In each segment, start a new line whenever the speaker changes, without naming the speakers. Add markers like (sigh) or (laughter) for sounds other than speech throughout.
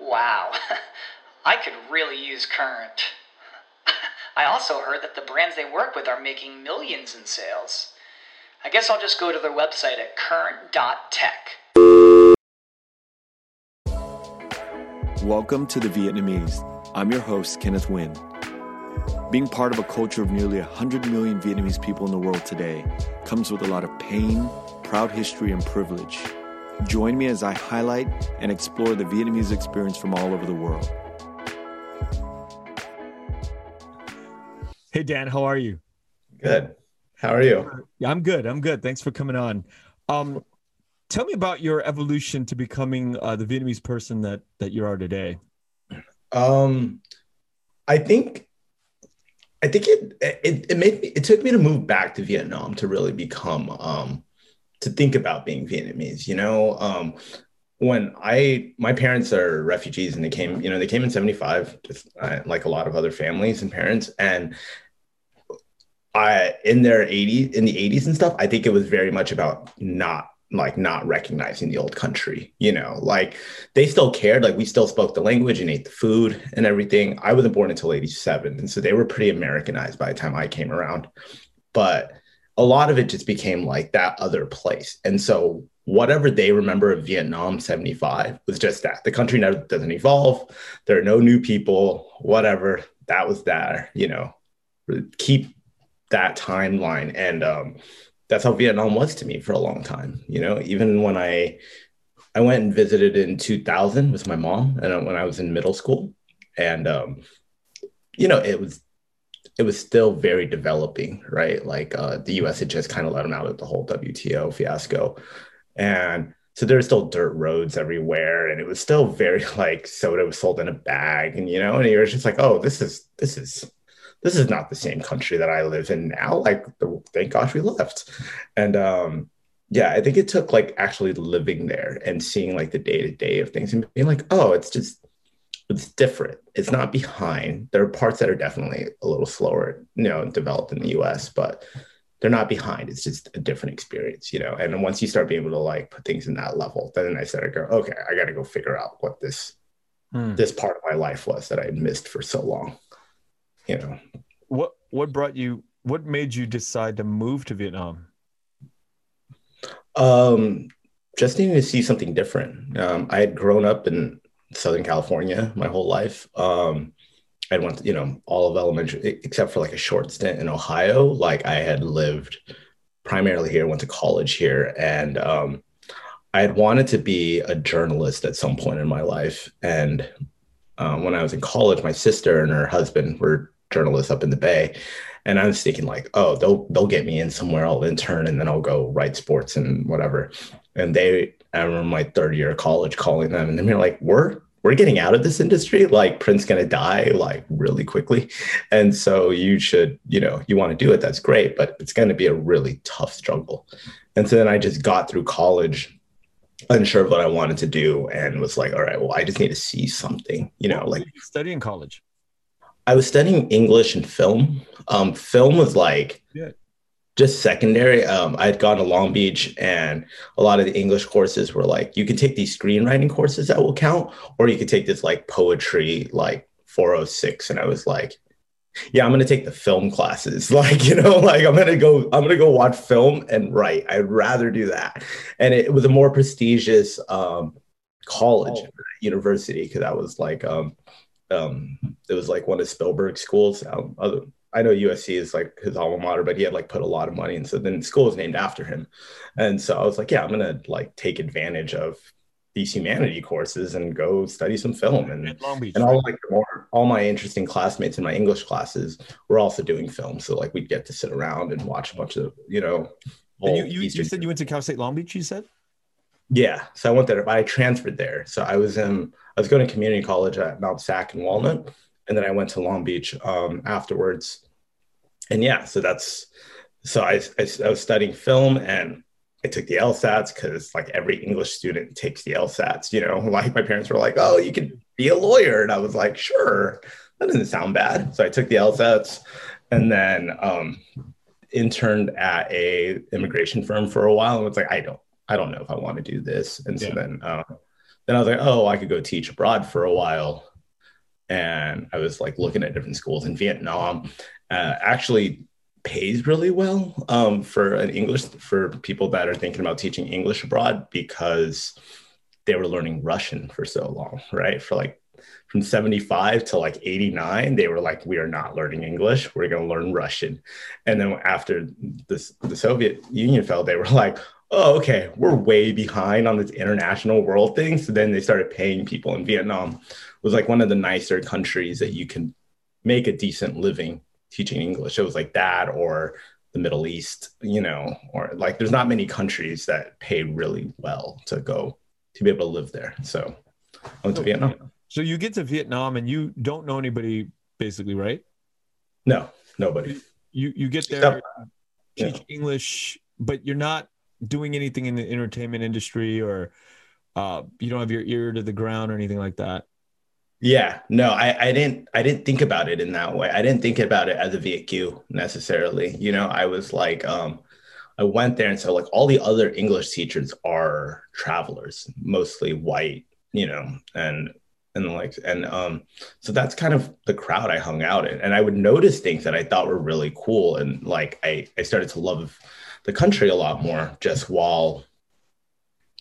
Wow, (laughs) I could really use Current. (laughs) I also heard that the brands they work with are making millions in sales. I guess I'll just go to their website at current.tech.
Welcome to The Vietnamese. I'm your host, Kenneth Nguyen. Being part of a culture of nearly 100 million Vietnamese people in the world today comes with a lot of pain, proud history, and privilege. Join me as I highlight and explore the Vietnamese experience from all over the world.
Hey, Dan, how are you?
Good. How are you?
Yeah, I'm good. I'm good. Thanks for coming on. Um, tell me about your evolution to becoming uh, the Vietnamese person that that you are today.
Um, I think, I think it it it made me. It took me to move back to Vietnam to really become um to think about being Vietnamese. You know, um, when I my parents are refugees and they came, you know, they came in '75, just uh, like a lot of other families and parents, and I in their 80s in the 80s and stuff. I think it was very much about not like not recognizing the old country you know? Like they still cared. Like we still spoke the language and ate the food and everything. I wasn't born until 87 and so they were pretty americanized by the time i came around. But a lot of it just became like that other place. And so whatever they remember of vietnam 75 was just that. The country never doesn't evolve. There are no new people whatever. That was that you know. Keep that timeline. And um that's how Vietnam was to me for a long time. You know, even when I I went and visited in 2000 with my mom, and when I was in middle school, and um, you know, it was it was still very developing, right? Like uh, the U.S. had just kind of let them out of the whole WTO fiasco, and so there's still dirt roads everywhere, and it was still very (laughs) like soda was sold in a bag, and you know, and you're just like, oh, this is this is this is not the same country that I live in now. Like, thank gosh we left. And um, yeah, I think it took like actually living there and seeing like the day to day of things and being like, oh, it's just, it's different. It's not behind. There are parts that are definitely a little slower, you know, developed in the US, but they're not behind. It's just a different experience, you know. And once you start being able to like put things in that level, then I started go, okay, I got to go figure out what this hmm. this part of my life was that I missed for so long you know.
What what brought you what made you decide to move to Vietnam?
Um just needing to see something different. Um, I had grown up in Southern California my whole life. Um, I went, you know, all of elementary except for like a short stint in Ohio. Like I had lived primarily here, went to college here, and um, I had wanted to be a journalist at some point in my life. And um, when I was in college, my sister and her husband were journalists up in the Bay, and I was thinking like, oh, they'll they'll get me in somewhere. I'll intern, and then I'll go write sports and whatever. And they, I remember my third year of college calling them, and they're like, we're we're getting out of this industry. Like Print's gonna die like really quickly, and so you should, you know, you want to do it. That's great, but it's gonna be a really tough struggle. And so then I just got through college unsure of what I wanted to do and was like, all right, well, I just need to see something, you know, like
study in college.
I was studying English and film. Um, film was like yeah. Just secondary. Um, I had gone to Long Beach and a lot of the English courses were like, you can take these screenwriting courses that will count, or you could take this like poetry, like 406. And I was like, yeah, I'm gonna take the film classes. (laughs) Like, you know, like I'm gonna go, I'm gonna go watch film and write. I'd rather do that. And it, was a more prestigious um, college, oh. university, because I was like, um, um, it was like one of Spielberg's schools. Um, other, I know USC is like his alma mater, but he had like put a lot of money, and so then the school is named after him. And so I was like, yeah, I'm gonna like take advantage of these humanity courses and go study some film and Beach, and all like more, all my interesting classmates in my English classes were also doing film. So like we'd get to sit around and watch a bunch of you know.
And you you, you said you went to Cal State Long Beach. You said.
Yeah, so I went there, but I transferred there. So I was in, I was going to community college at Mount Sac and Walnut, and then I went to Long Beach um, afterwards. And yeah, so that's, so I, I, I was studying film and I took the LSATs because like every English student takes the LSATs, you know, (laughs) like my parents were like, oh, you can be a lawyer. And I was like, sure, that doesn't sound bad. So I took the LSATs and then um, interned at a immigration firm for a while. And was like, I don't, I don't know if I want to do this. And so yeah. then, uh, then I was like, oh, I could go teach abroad for a while. And I was like looking at different schools in Vietnam. Uh, actually, pays really well um, for an English for people that are thinking about teaching English abroad because they were learning Russian for so long, right? For like from 75 to like 89, they were like, we are not learning English. We're going to learn Russian. And then after this, the Soviet Union fell, they were like, oh, okay, we're way behind on this international world thing. So then they started paying people in Vietnam was like one of the nicer countries that you can make a decent living teaching English. It was like that or the Middle East, you know, or like there's not many countries that pay really well to go to be able to live there. So I went to Vietnam.
So you get to Vietnam and you don't know anybody basically, right?
No, nobody.
You you get there, teach yeah. English, but you're not doing anything in the entertainment industry or uh, you don't have your ear to the ground or anything like that.
Yeah, no, I, I didn't I didn't think about it in that way. I didn't think about it as a VQ necessarily. You know, I was like, um, I went there and so like all the other English teachers are travelers, mostly white, you know, and and like and um so that's kind of the crowd I hung out in. And I would notice things that I thought were really cool. And like I I started to love the country a lot more just while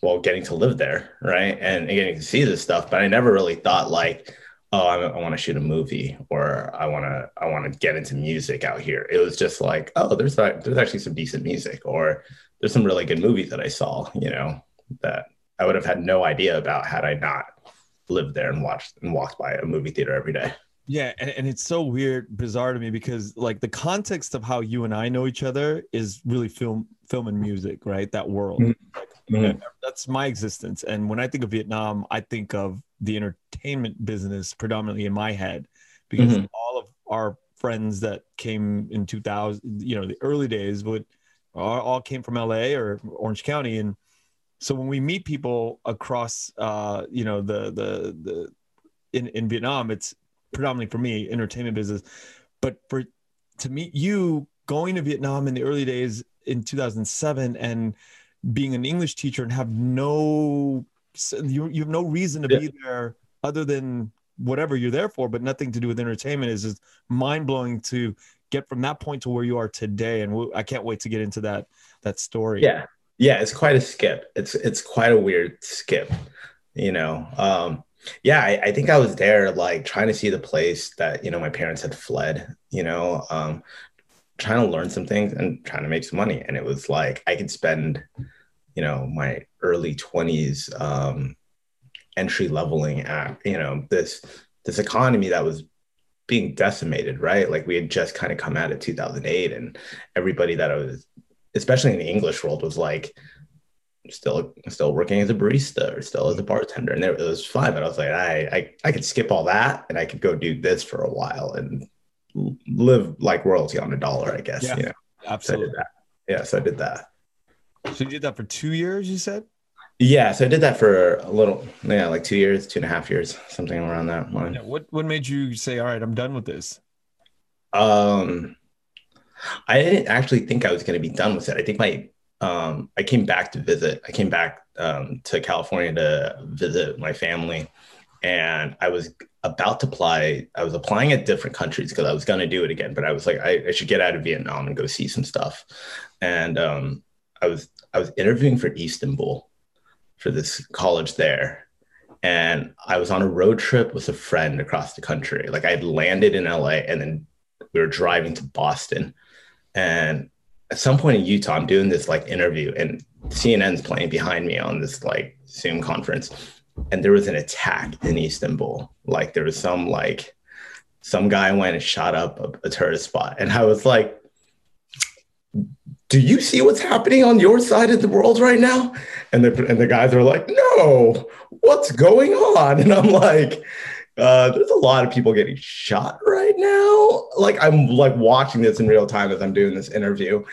well getting to live there right and, getting to see this stuff but i never really thought like oh i, I want to shoot a movie or i want to i want to get into music out here it was just like oh there's there's actually some decent music or there's some really good movies that i saw you know that i would have had no idea about had i not lived there and watched and walked by a movie theater every day
yeah, and, and it's so weird, bizarre to me because like the context of how you and I know each other is really film, film and music, right? That world. Mm-hmm. Mm-hmm. That's my existence. And when I think of Vietnam, I think of the entertainment business predominantly in my head because mm-hmm. all of our friends that came in 2000, you know, the early days would all, all came from LA or Orange County. And so when we meet people across, uh, you know, the, the, the, in, in Vietnam, it's predominantly for me, entertainment business. But for, to meet you going to Vietnam in the early days in 2007 and being an English teacher and have no you, you have no reason to yeah. be there other than whatever you're there for, but nothing to do with entertainment is just mind blowing to get from that point to where you are today. And I can't wait to get into that that story.
Yeah, yeah, it's quite a skip. It's it's quite a weird skip, you know. Um, yeah, I, I think I was there like trying to see the place that you know my parents had fled. You know, um, trying to learn some things and trying to make some money. And it was like I could spend, you know, my early 20s um, entry leveling at, you know, this this economy that was being decimated, right? Like we had just kind of come out of 2008 and everybody that I was, especially in the English world, was like, still still working as a barista or still as a bartender and there, it was fine but i was like I, I i could skip all that and i could go do this for a while and live like royalty on a dollar, I guess. Yeah, you know?
absolutely.
So yeah, so I did that.
So you did that for two years, you said?
Yeah, so I did that for a little, yeah, like two years, two and a half years, something around that line. Yeah,
what what made you say, "All right, I'm done with this"?
Um, I didn't actually think I was going to be done with it. I think my um, I came back to visit. I came back um, to California to visit my family, and I was about to apply. I was applying at different countries because I was going to do it again, but I was like, I, I, should get out of Vietnam and go see some stuff. And um, I was I was interviewing for Istanbul for this college there, and I was on a road trip with a friend across the country. Like I had landed in LA, and then we were driving to Boston, and at some point in Utah, I'm doing this like interview, and CNN's playing behind me on this like Zoom conference and there was an attack in Istanbul. Like there was some like some guy went and shot up a, a tourist spot, and I was like, do you see what's happening on your side of the world right now? And the and the guys are like, no, what's going on? And I'm like, uh, there's a lot of people getting shot right now. Like I'm like watching this in real time as I'm doing this interview,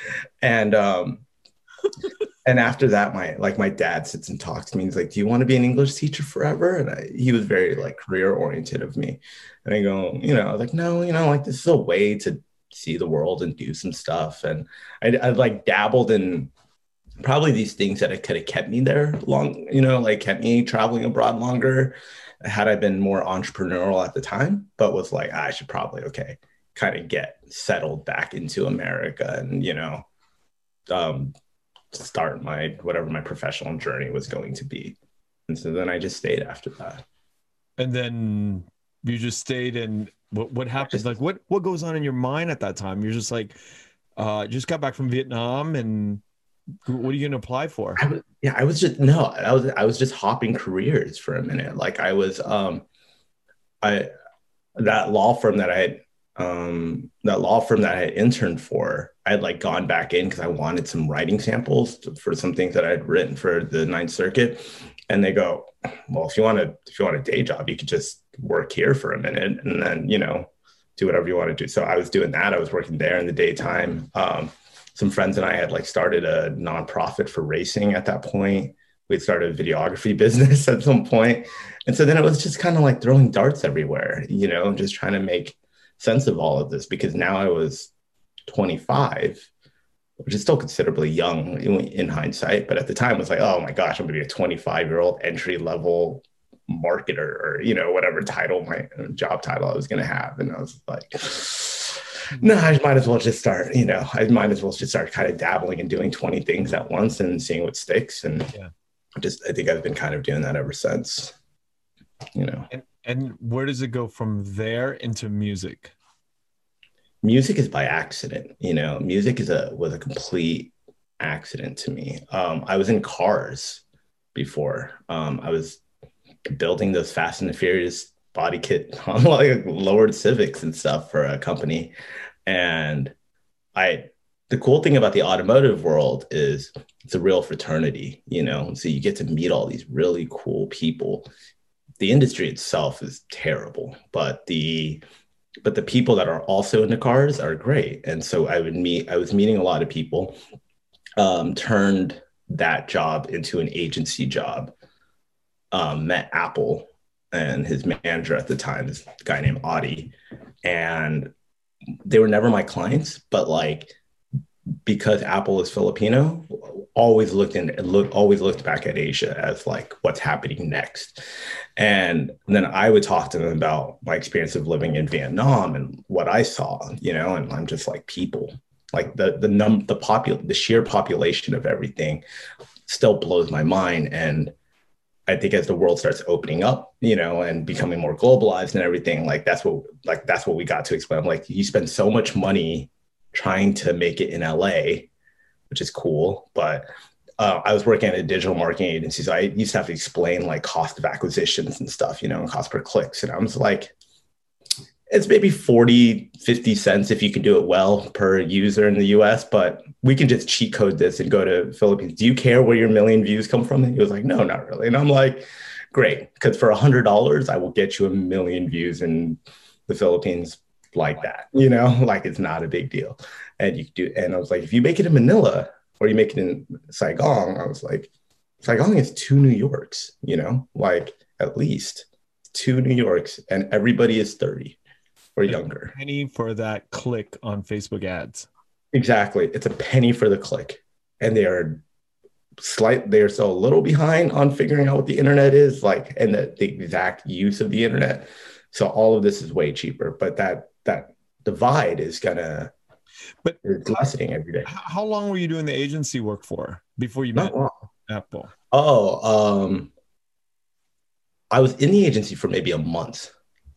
and um, and after that, my like my dad sits and talks to me. He's like, "Do you want to be an English teacher forever?" And I, he was very like career oriented of me, and I go, you know, like no, you know, like this is a way to see the world and do some stuff. And I, I like dabbled in probably these things that could have kept me there long, you know, like kept me traveling abroad longer had I been more entrepreneurial at the time, but was like, I should probably, okay, kind of get settled back into America and, you know, um, start my whatever my professional journey was going to be. And so then I just stayed after that.
And then you just stayed and what what happens? Like what what goes on in your mind at that time? You're just like uh just got back from Vietnam and what are you gonna apply for?
I was, yeah, I was just no, I was I was just hopping careers for a minute. Like I was um I that law firm that I had um that law firm that I had interned for, I had like gone back in because I wanted some writing samples for some things that I'd written for the Ninth Circuit. And they go, Well, if you want to if you want a day job, you could just work here for a minute and then, you know, do whatever you want to do. So I was doing that. I was working there in the daytime. Um, some friends and I had like started a nonprofit for racing at that point. We'd started a videography (laughs) business at some point. And so then it was just kind of like throwing darts everywhere, you know, just trying to make sense of all of this because now I was 25, which is still considerably young in, in hindsight. But at the time, it was like, oh my gosh, I'm going to be a 25 year old entry level marketer or, you know, whatever title, my job title I was going to have. And I was like, no, I might as well just start, you know, I might as well just start kind of dabbling and doing 20 things at once and seeing what sticks. And yeah. just, I think I've been kind of doing that ever since, you know.
And, and where does it go from there into music?
Music is by accident, you know, music is a, was a complete accident to me. Um, I was in cars before. Um, I was building those Fast and the Furious body kit (laughs) on like lowered civics and stuff for a company and i the cool thing about the automotive world is it's a real fraternity you know so you get to meet all these really cool people the industry itself is terrible but the but the people that are also in the cars are great. And so i would meet i was meeting a lot of people um, turned that job into an agency job um, met Apl and his manager at the time, this guy named Audie, and they were never my clients, but like because Apl is Filipino, always looked in look always looked back at Asia as like what's happening next. And then I would talk to them about my experience of living in Vietnam and what I saw, you know, and I'm just like people. Like the the num the popul the sheer population of everything still blows my mind. And I think as the world starts opening up, you know, and becoming more globalized and everything, like that's what like that's what we got to explain. Like you spend so much money trying to make it in LA, which is cool, but uh, I was working at a digital marketing agency, so I used to have to explain like cost of acquisitions and stuff, you know, and cost per clicks. And I was like, it's maybe 40 50 cents if you can do it well per user in the us but we can just cheat code this and go to philippines. Do you care where your million views come from? And he was like no not really. And i'm like great because for a hundred dollars i will get you a million views in the philippines like that you know (laughs) like it's not a big deal and you do and i was like if you make it in manila or you make it in saigon i was like saigon is two new yorks you know like at least two new yorks and everybody is 30 or younger.
penny for that click on Facebook ads.
Exactly. It's a penny for the click. And they are slight they're still a little behind on figuring out what the internet is like and the, the exact use of the internet. So all of this is way cheaper. But that that divide is gonna
but
it's lessening every day.
How long were you doing the agency work for before you met Apl?
Oh, um I was in the agency for maybe a month.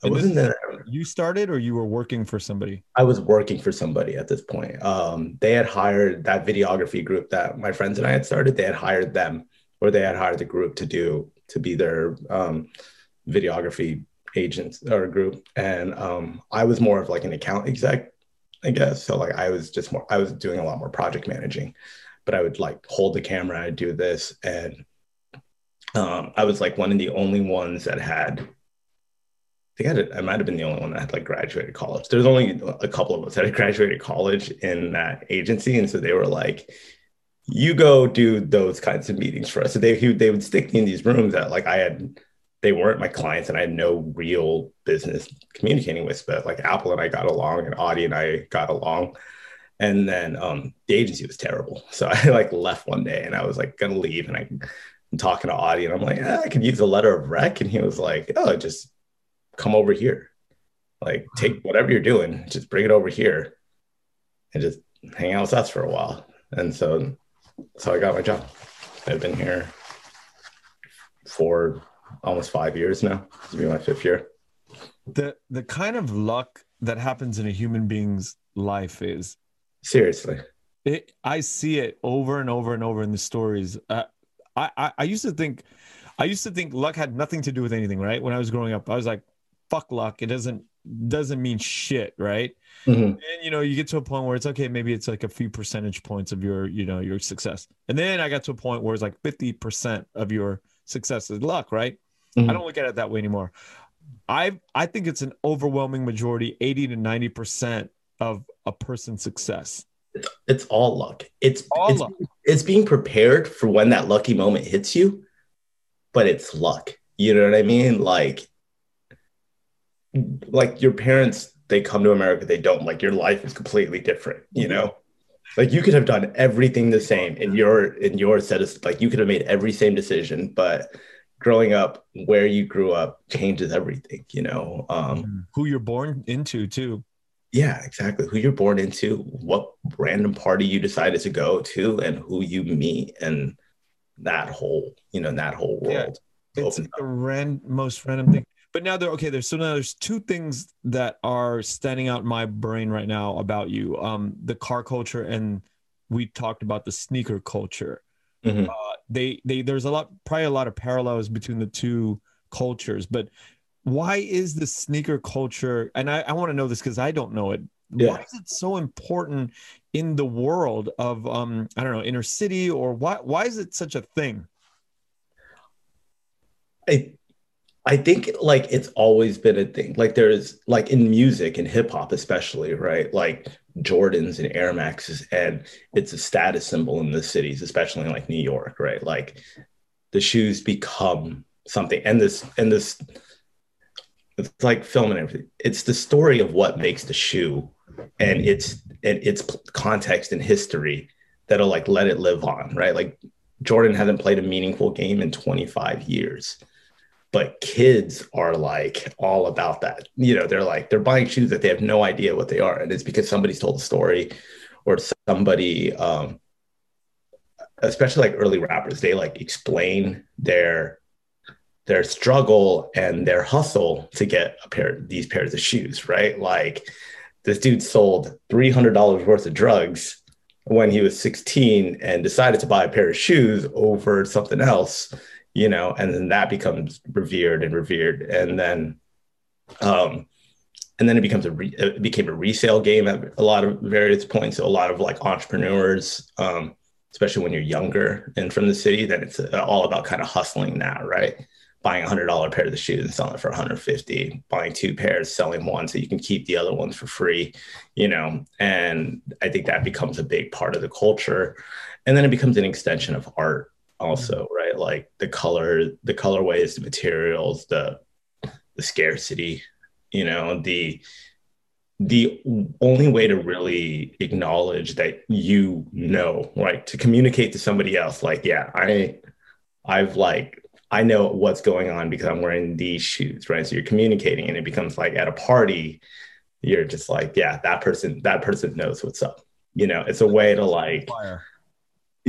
I wasn't there.
You started, or you were working for somebody?
I was working for somebody at this point. Um, they had hired that videography group that my friends and I had started. They had hired them, or they had hired the group to do to be their um, videography agents or group. And um, I was more of like an account exec I guess. So like I was just more I was doing a lot more project managing, but I would like hold the camera, I'd do this. And um, I was like one of the only ones that had I think I, had, I might have been the only one that had like graduated college. There's only a couple of us that had graduated college in that agency, and so they were like, "You go do those kinds of meetings for us." So they they would stick me in these rooms that like I had they weren't my clients and I had no real business communicating with, but like Apl and I got along and Audi and I got along. And then um, the agency was terrible. (laughs) So I like left one day and I was like gonna leave and I, am talking to Audi and I'm like, eh, I could use a letter of rec. And he was like, oh, just come over here. Like take (laughs) whatever you're doing, just bring it over here and just hang out with us for a while. And so so I got my job. I've been here for almost five years now. This will be my fifth year.
The the kind of luck that happens in a human being's life is
seriously.
It, I see it over and over and over in the stories. Uh, I, I I used to think, I used to think luck had nothing to do with anything. Right when I was growing up, I was like, "Fuck luck! It doesn't doesn't mean shit." Right. Mm-hmm. And you know, you get to a point where it's okay. Maybe it's like a few percentage points of your, you know, your success. And then I got to a point where it's like fifty percent of your success is luck, right? Mm-hmm. I don't look at it that way anymore. I I think it's an overwhelming majority, 80 to 90 percent of a person's success.
It's, it's all luck. It's all it's, luck. it's being prepared for when that lucky moment hits you, but it's luck. You know what I mean? Like, like your parents, they come to America, they don't. Like your life is completely different. You know, like you could have done everything the same in your in your set of like you could have made every same decision, but growing up where you grew up changes everything you know? Um
mm-hmm. who you're born into too.
Yeah exactly. Who you're born into what random party you decided to go to and who you meet and that whole you know that whole world
yeah. it's the ran- most random thing but now there okay there's so now there's two things that are standing out in my brain right now about you um the car culture and we talked about the sneaker culture mm-hmm. uh, they they there's a lot probably a lot of parallels between the two cultures but why is the sneaker culture and i, I want to know this because i don't know it yeah. why is it so important in the world of um i don't know inner city or why why is it such a thing
i i think like it's always been a thing like there's like in music and hip-hop especially right like Jordans and Air Maxes, and it's a status symbol in the cities, especially in like New York, right? Like the shoes become something, and this and this, it's like film and everything. It's the story of what makes the shoe, and it's and its context and history that'll like let it live on, right? Like Jordan hasn't played a meaningful game in 25 years but kids are like all about that. You know they're like they're buying shoes that they have no idea what they are and it's because somebody's told a story or somebody um especially like early rappers they like explain their their struggle and their hustle to get a pair these pairs of shoes right? Like this dude sold $300 worth of drugs when he was 16 and decided to buy a pair of shoes over something else you know, and then that becomes revered and revered, and then, um, and then it becomes a re- it became a resale game at a lot of various points. So a lot of like entrepreneurs, um, especially when you're younger and from the city, then it's uh, all about kind of hustling that, right? Buying a hundred dollar pair of the shoes and selling it for 150, buying two pairs, selling one so you can keep the other ones for free, you know. And I think that becomes a big part of the culture, and then it becomes an extension of art also, mm-hmm. right? Like the color, the colorways, the materials, the the scarcity, you know, the the only way to really acknowledge that you know, right? To communicate to somebody else, like, yeah, I I've like I know what's going on because I'm wearing these shoes, right? So you're communicating and it becomes like at a party, you're just like, yeah, that person, that person knows what's up. You know, it's a way to like Fire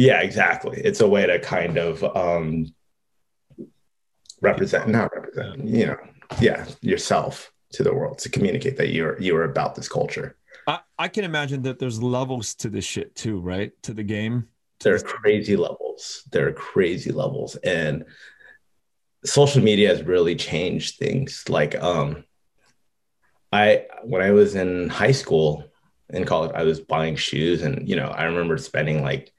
yeah, exactly. It's a way to kind of um, represent, not represent, you know, yeah, yourself to the world to communicate that you're you're about this culture.
I, I can imagine that there's levels to this shit too, right? To the game.
There are crazy levels. There are crazy levels. And social media has really changed things. Like um I when I was in high school, in college, I was buying shoes, and you know, I remember spending like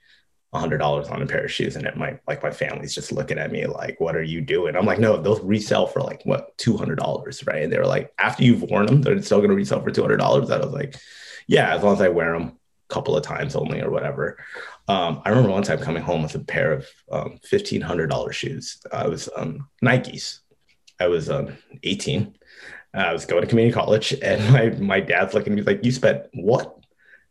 hundred dollars on a pair of shoes, and it might like my family's just looking at me like, "What are you doing?" I'm like, "No, they'll resell for like what two hundred dollars, right?" And they were like, "After you've worn them, they're still going to resell for two hundred dollars." I was like, "Yeah, as long as I wear them a couple of times only or whatever." Um, I remember one time coming home with a pair of um, fifteen hundred dollar shoes. I was um, Nikes. I was um, eighteen. I was going to community college, and (laughs) my my dad's looking at me like, "You spent what?"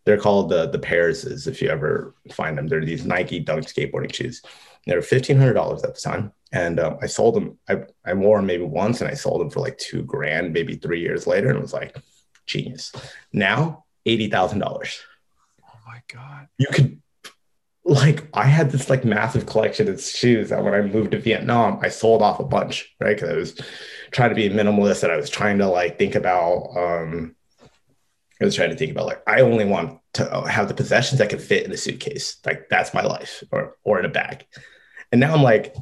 They're called the the pairs. If you ever find them, they're these Nike Dunk skateboarding shoes. They were fifteen hundred dollars at the time, and um, I sold them. I I wore them maybe once, and I sold them for like two grand, maybe three years later, and it was like genius. Now eighty thousand dollars.
Oh my god!
You could like I had this like massive collection of shoes that when I moved to Vietnam, I sold off a bunch, right? Because I was trying to be minimalist and I was trying to like think about um I was trying to think about like I only want to have the possessions that can fit in a suitcase. Like that's my life or or in a bag. And now I'm like,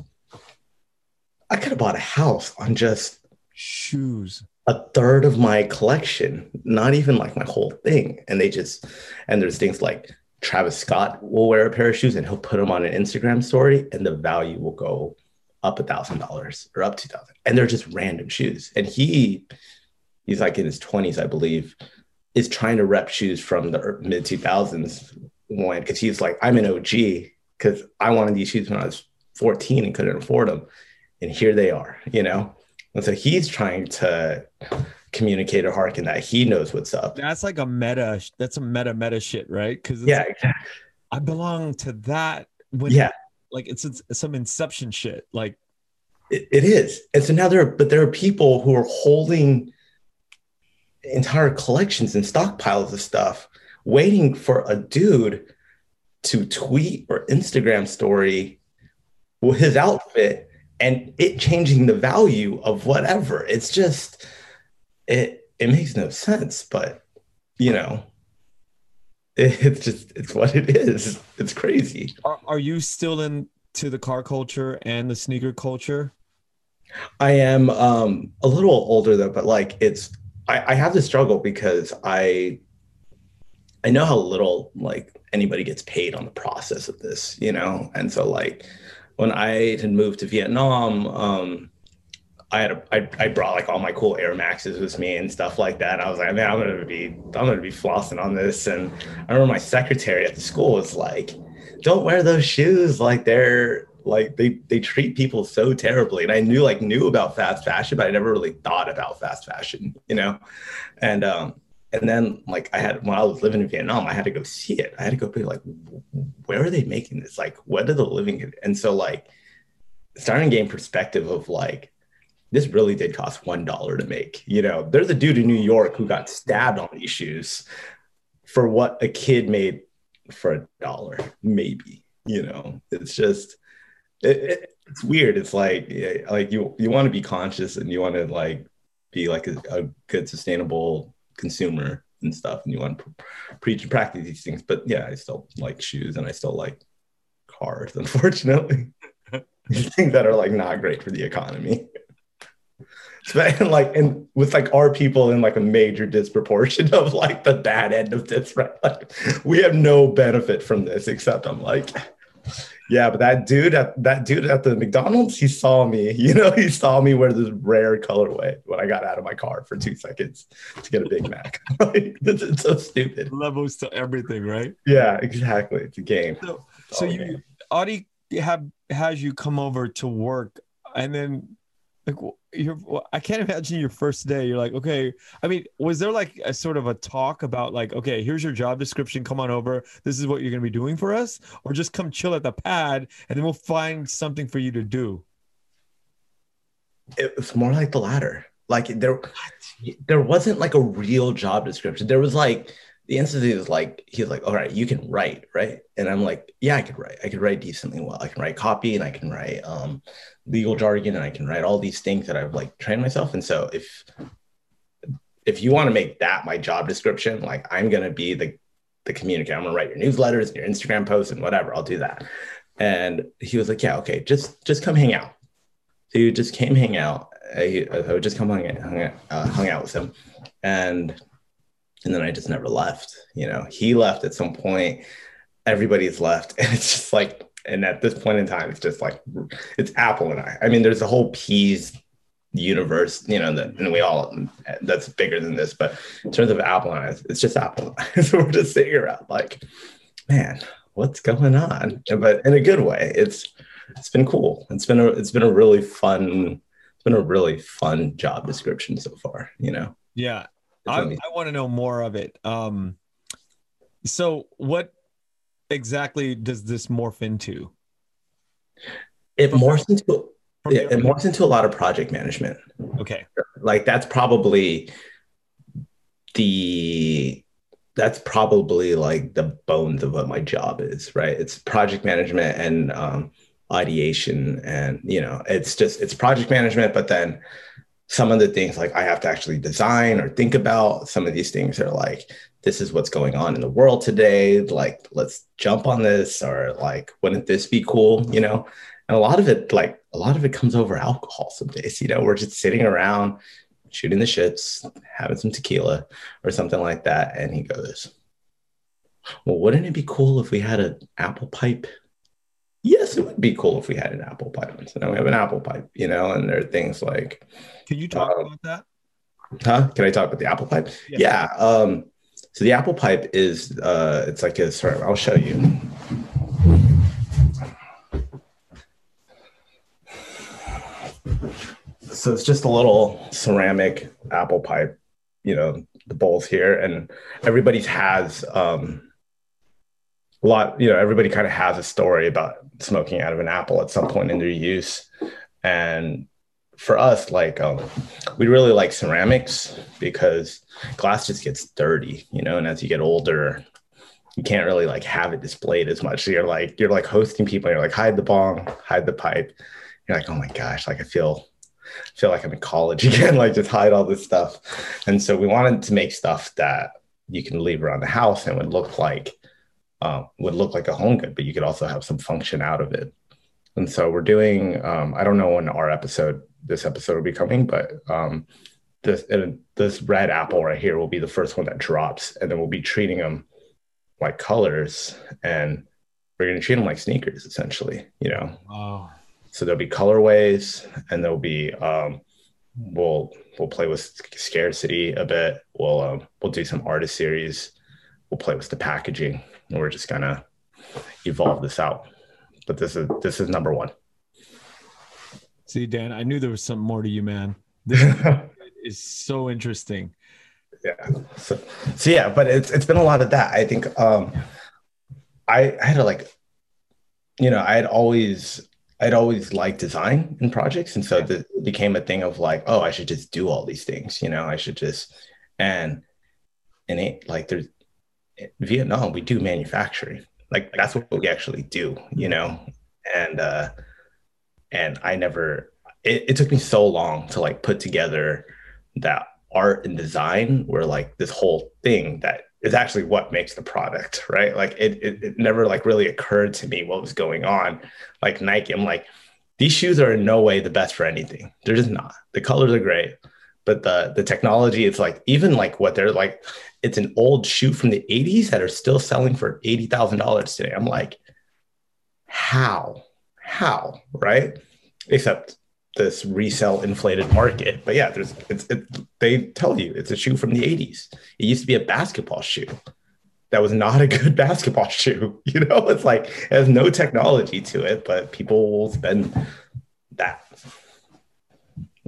I could have bought a house on just
shoes.
A third of my collection, not even like my whole thing. And they just and there's things like Travis Scott will wear a pair of shoes and he'll put them on an Instagram story and the value will go up a thousand dollars or up two thousand. And they're just random shoes. And he he's like in his 20s, I believe is trying to rep shoes from the mid 2000s when because he's like i'm an og because i wanted these shoes when i was 14 and couldn't afford them and here they are you know? And so he's trying to communicate or harken that he knows what's up.
That's like a meta that's a meta meta shit right? Because
yeah exactly.
i belong to that when
yeah.
like it's, it's some inception shit like
it, it is. And so now there are but there are people who are holding entire collections and stockpiles of stuff waiting for a dude to tweet or Instagram story with his outfit and it changing the value of whatever. It's just it it makes no sense, but you know, it, (laughs) it's just it's what it is. It's crazy.
Are, are you still into the car culture and the sneaker culture?
I am um a little older though, but like it's I, I have this struggle because I I know how little like anybody gets paid on the process of this, you know? And so like when I had moved to Vietnam, um, I had a, I, I brought like all my cool Air Maxes with me and stuff like that. I was like, man, I'm gonna be I'm gonna be flossing on this. And I remember my secretary at the school was like, don't wear those shoes. Like they're like they they treat people so terribly. And i knew like knew about fast fashion but i never really thought about fast fashion you know? And um and then like i had when i was living in vietnam i had to go see it. I had to go be like where are they making this? Like what are the living and so like starting gain perspective of like this really did cost one dollar to make you know? There's a dude in new york who got stabbed on these shoes for what a kid made for a dollar maybe you know? It's just it, it, it's weird. It's like like you you want to be conscious and you want to like be like a, a, good sustainable consumer and stuff, and you want to preach and practice these things. But yeah, I still like shoes and I still like cars. (laughs) Unfortunately, (laughs) things that are like not great for the economy. (laughs) And like and with like our people in like a major disproportion of like the bad end of this, right? Like we have no benefit from this except I'm like yeah, but that dude at that dude at the McDonald's, he saw me. (laughs) You know, he saw me wear this rare colorway when I got out of my car for two seconds to get a Big Mac. (laughs) like, it's, it's, so stupid.
Levels to everything, right?
Yeah, exactly. It's a game.
So, so you, Audi, have has you come over to work, and then like you're i can't imagine your first day you're like okay i mean was there like a sort of a talk about like okay here's your job description come on over this is what you're going to be doing for us? Or just come chill at the pad and then we'll find something for you to do?
It was more like the latter. Like there there wasn't like a real job description. There was like the institute was like he's like all right you can write right? And i'm like yeah i could write. I could write decently well. I can write copy and i can write um, legal jargon and i can write all these things that i've like trained myself. And so if if you want to make that my job description like i'm going to be the the communicator. I'm going to write your newsletters and your instagram posts and whatever. I'll do that. And he was like yeah okay just just come hang out. So he just came hang out. I, I would just come hang, hang, uh, hung out with him. And and then I just never left. You know, he left at some point. Everybody's left, (laughs) and it's just like, and at this point in time, it's just like it's Apl and I. I mean, there's a whole peas universe, you know, that and we all that's bigger than this. But in terms of Apl and I, it's just Apl. (laughs) so we're just sitting around like, man, what's going on? But in a good way. It's it's been cool. It's been a it's been a really fun it's been a really fun job description so far, you know.
Yeah. I, I want to know more of it. Um so what exactly does this morph into?
It morphs into yeah, it morphs into a lot of project management.
Okay.
Like that's probably the that's probably like the bones of what my job is, right? It's project management and um, ideation, and you know, it's just it's project management. But then some of the things like I have to actually design or think about. Some of these things are like this is what's going on in the world today. Like let's jump on this, or like wouldn't this be cool? You know, and a lot of it like a lot of it comes over alcohol some days. You know, we're just sitting around shooting the shits, having some tequila or something like that. And he goes, Well, wouldn't it be cool if we had an apple pipe? Yes, it would be cool if we had an apple pipe. So now we have an apple pipe, you know, and there are things like
Can you talk um, about that?
Huh? Can I talk about the apple pipe? Yeah. yeah um, so the apple pipe is uh it's like a sorry, I'll show you. so it's just a little ceramic apple pipe, you know, the bowls here, and everybody's has um, a lot. You know, everybody kind of has a story about smoking out of an apple at some point in their use, and for us, like um, we really like ceramics because glass just gets dirty, you know, and as you get older, you can't really like have it displayed as much. So you're like you're like hosting people, and you're like hide the bong, hide the pipe. You're like, oh my gosh, like I feel I feel like I'm in college (laughs) again, like just hide all this stuff. And so we wanted to make stuff that you can leave around the house and would look like um, would look like a home good, but you could also have some function out of it. And so we're doing. Um, I don't know when our episode, this episode, will be coming, but um, this this red apple right here will be the first one that drops, and then we'll be treating them like colors, and we're going to treat them like sneakers, essentially. You know.
Wow.
So there'll be colorways, and there'll be um, we'll we'll play with scarcity a bit. We'll um, we'll do some artist series. We'll play with the packaging, we're just gonna evolve this out. But this is this is number one.
See, Dan, I knew there was something more to you, man. (laughs) This is so interesting.
Yeah. So, so yeah, but it's it's been a lot of that. I think um I, I had to like, you know, I had always I'd always liked design in projects. And so it became a thing of like, oh, I should just do all these things, you know, I should just, and, and it like there's Vietnam, we do manufacturing. Like that's what we actually do, you know? And, uh, and I never, it, it took me so long to like put together that art and design were like this whole thing that is actually what makes the product, right? Like it, it, it never like really occurred to me what was going on. Like Nike, I'm like, these shoes are in no way the best for anything. They're just not. The colors are great, but the the technology, it's like even like what they're like, it's an old shoe from the 80s that are still selling for eighty thousand dollars today. I'm like, how? How? Right? Except this resell inflated market. But yeah, there's it's it, they tell you it's a shoe from the 80s. It used to be a basketball shoe. That was not a good (laughs) basketball shoe. (laughs) You know, it's like it has no technology to it, but people will spend that.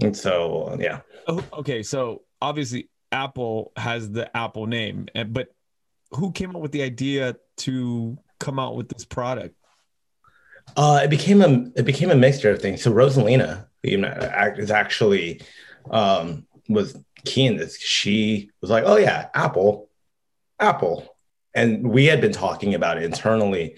And so yeah.
Oh, okay, so obviously Apl has the Apple name, but who came up with the idea to come out with this product?
Uh, it became a it became a mixture of things. So Rosalina, is actually um, was key in this. She was like, "Oh yeah, Apple, Apple," and we had been talking about it internally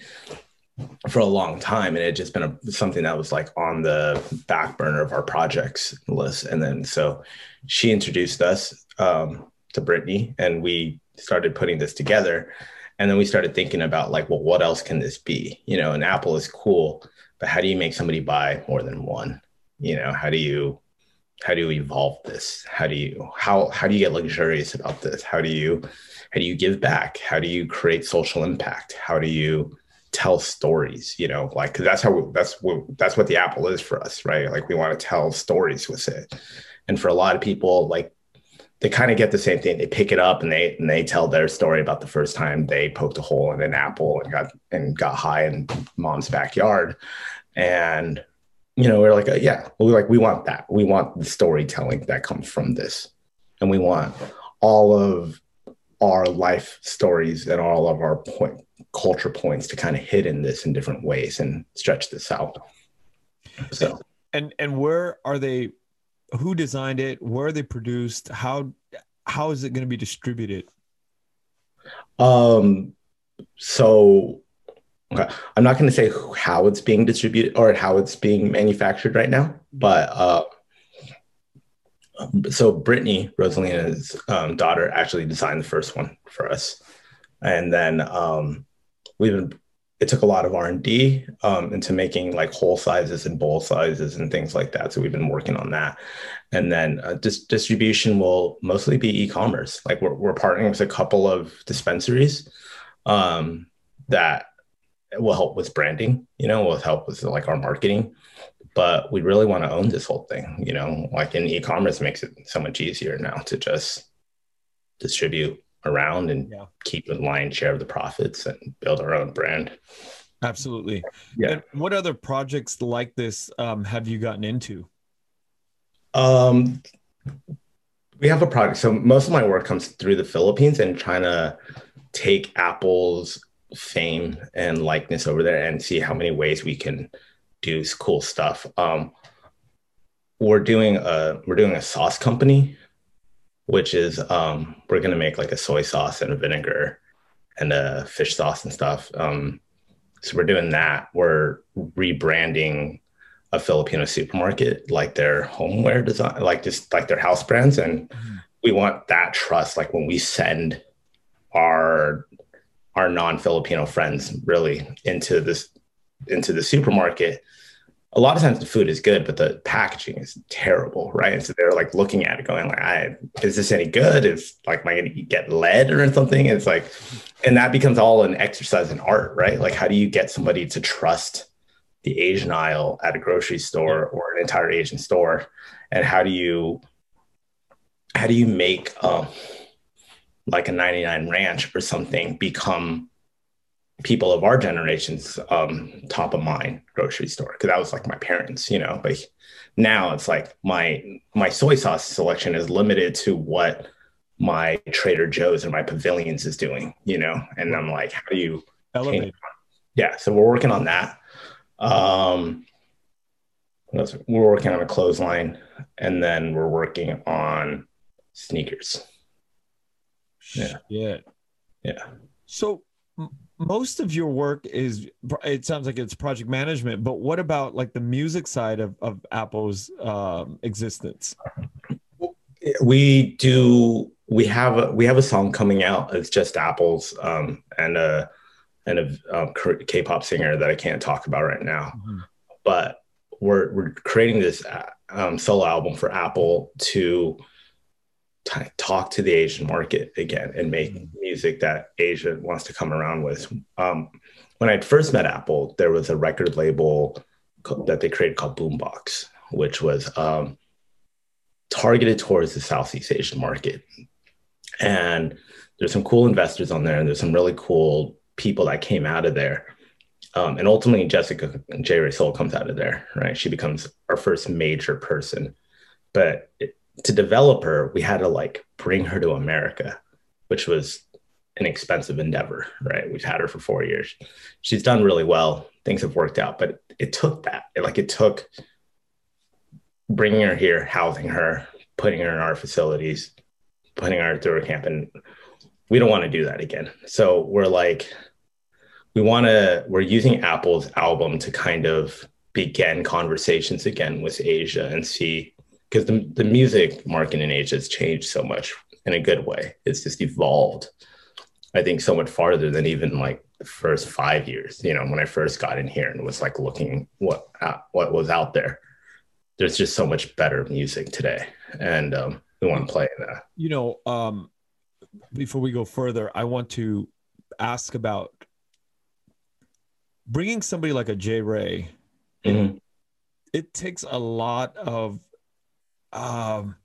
for a long time, and it had just been a, something that was like on the back burner of our projects list. And then so she introduced us um, to Brittany, and we started putting this together. And then we started thinking about like, well, what else can this be? You know, an Apple is cool, but how do you make somebody buy more than one? you know how do you how do you evolve this how do you how how do you get luxurious about this how do you how do you give back how do you create social impact how do you tell stories you know like because that's how we, that's what that's what the apple is for us right? Like we want to tell stories with it. And for a lot of people like they kind of get the same thing. They pick it up and they and they tell their story about the first time they poked a hole in an apple and got and got high in mom's backyard. And you know we're like uh, yeah we're like we want that. We want the storytelling that comes from this. And we want all of our life stories and all of our point culture points to kind of hit in this in different ways and stretch this out. So
and and where are they who designed it? Where are they produced? How how is it going to be distributed?
Um so okay. I'm not going to say how it's being distributed or how it's being manufactured right now, but uh so Brittany, Rosalina's um, daughter, actually designed the first one for us, and then um, we've been it took a lot of r&d um, into making like hole sizes and bowl sizes and things like that. So we've been working on that. And then uh, dis- distribution will mostly be e-commerce. Like we're, we're partnering with a couple of dispensaries um, that will help with branding you know will help with like our marketing. But we really want to own this whole thing you know? Like in e-commerce makes it so much easier now to just distribute around and yeah. keep a lion's share of the profits and build our own brand.
Absolutely. Yeah. And what other projects like this um, have you gotten into?
Um, we have a project. So most of my work comes through the Philippines and trying to take Apl's fame and likeness over there and see how many ways we can do cool stuff. Um, we're doing a we're doing a sauce company which is um, we're gonna make like a soy sauce and a vinegar and a fish sauce and stuff. Um, so we're doing that. We're rebranding a Filipino supermarket like their homeware design, like just like their house brands, and mm-hmm. we want that trust. Like when we send our our non-Filipino friends really into this into the supermarket, a lot of times the food is good, but the packaging is terrible, right? And so they're like looking at it, going like, "I is this any good? Is like, am I going to get lead or something?" And it's like, and that becomes all an exercise in art, right? Like, how do you get somebody to trust the Asian aisle at a grocery store or an entire Asian store, and how do you how do you make um, like a 99 ranch or something become people of our generation's um, top of mind grocery store because that was like my parents you know? Like now it's like my my soy sauce selection is limited to what my trader joe's and my pavilions is doing you know? And i'm like how do you elevate. Yeah so we're working on that. Um we're working on a clothesline and then we're working on sneakers.
Yeah. Yeah
yeah.
So most of your work is it sounds like it's project management but what about like the music side of, of Apl's um, existence?
We do we have a, we have a song coming out. It's just Apl's um, and a and a um, k-pop singer that i can't talk about right now. Mm-hmm. but we're we're creating this um, solo album for Apl to t- talk to the Asian market again and make mm-hmm. music that Asia wants to come around with. Um, when I first met Apl, there was a record label that they created called Boombox, which was um, targeted towards the Southeast Asian market. And there's some cool investors on there, and there's some really cool people that came out of there. Um, and ultimately, Jessica J. Rey Soul comes out of there, right? She becomes our first major person. But it, to develop her, we had to like bring her to America, which was an expensive endeavor, right? We've had her for four years. She's done really well. Things have worked out, but it took that. It, like it took bringing her here, housing her, putting her in our facilities, putting her through a camp, and we don't want to do that again. So we're like, we want to. We're using Apl's album to kind of begin conversations again with Asia and see because the, the music market in Asia has changed so much in a good way. It's just evolved, I think, so much farther than even like the first five years. You know, when I first got in here and was like looking what uh, what was out there. there's just so much better music today, and um, we want to play that.
You know, um, before we go further, I want to ask about bringing somebody like a J Rey.
Mhm.
It takes a lot of. Um,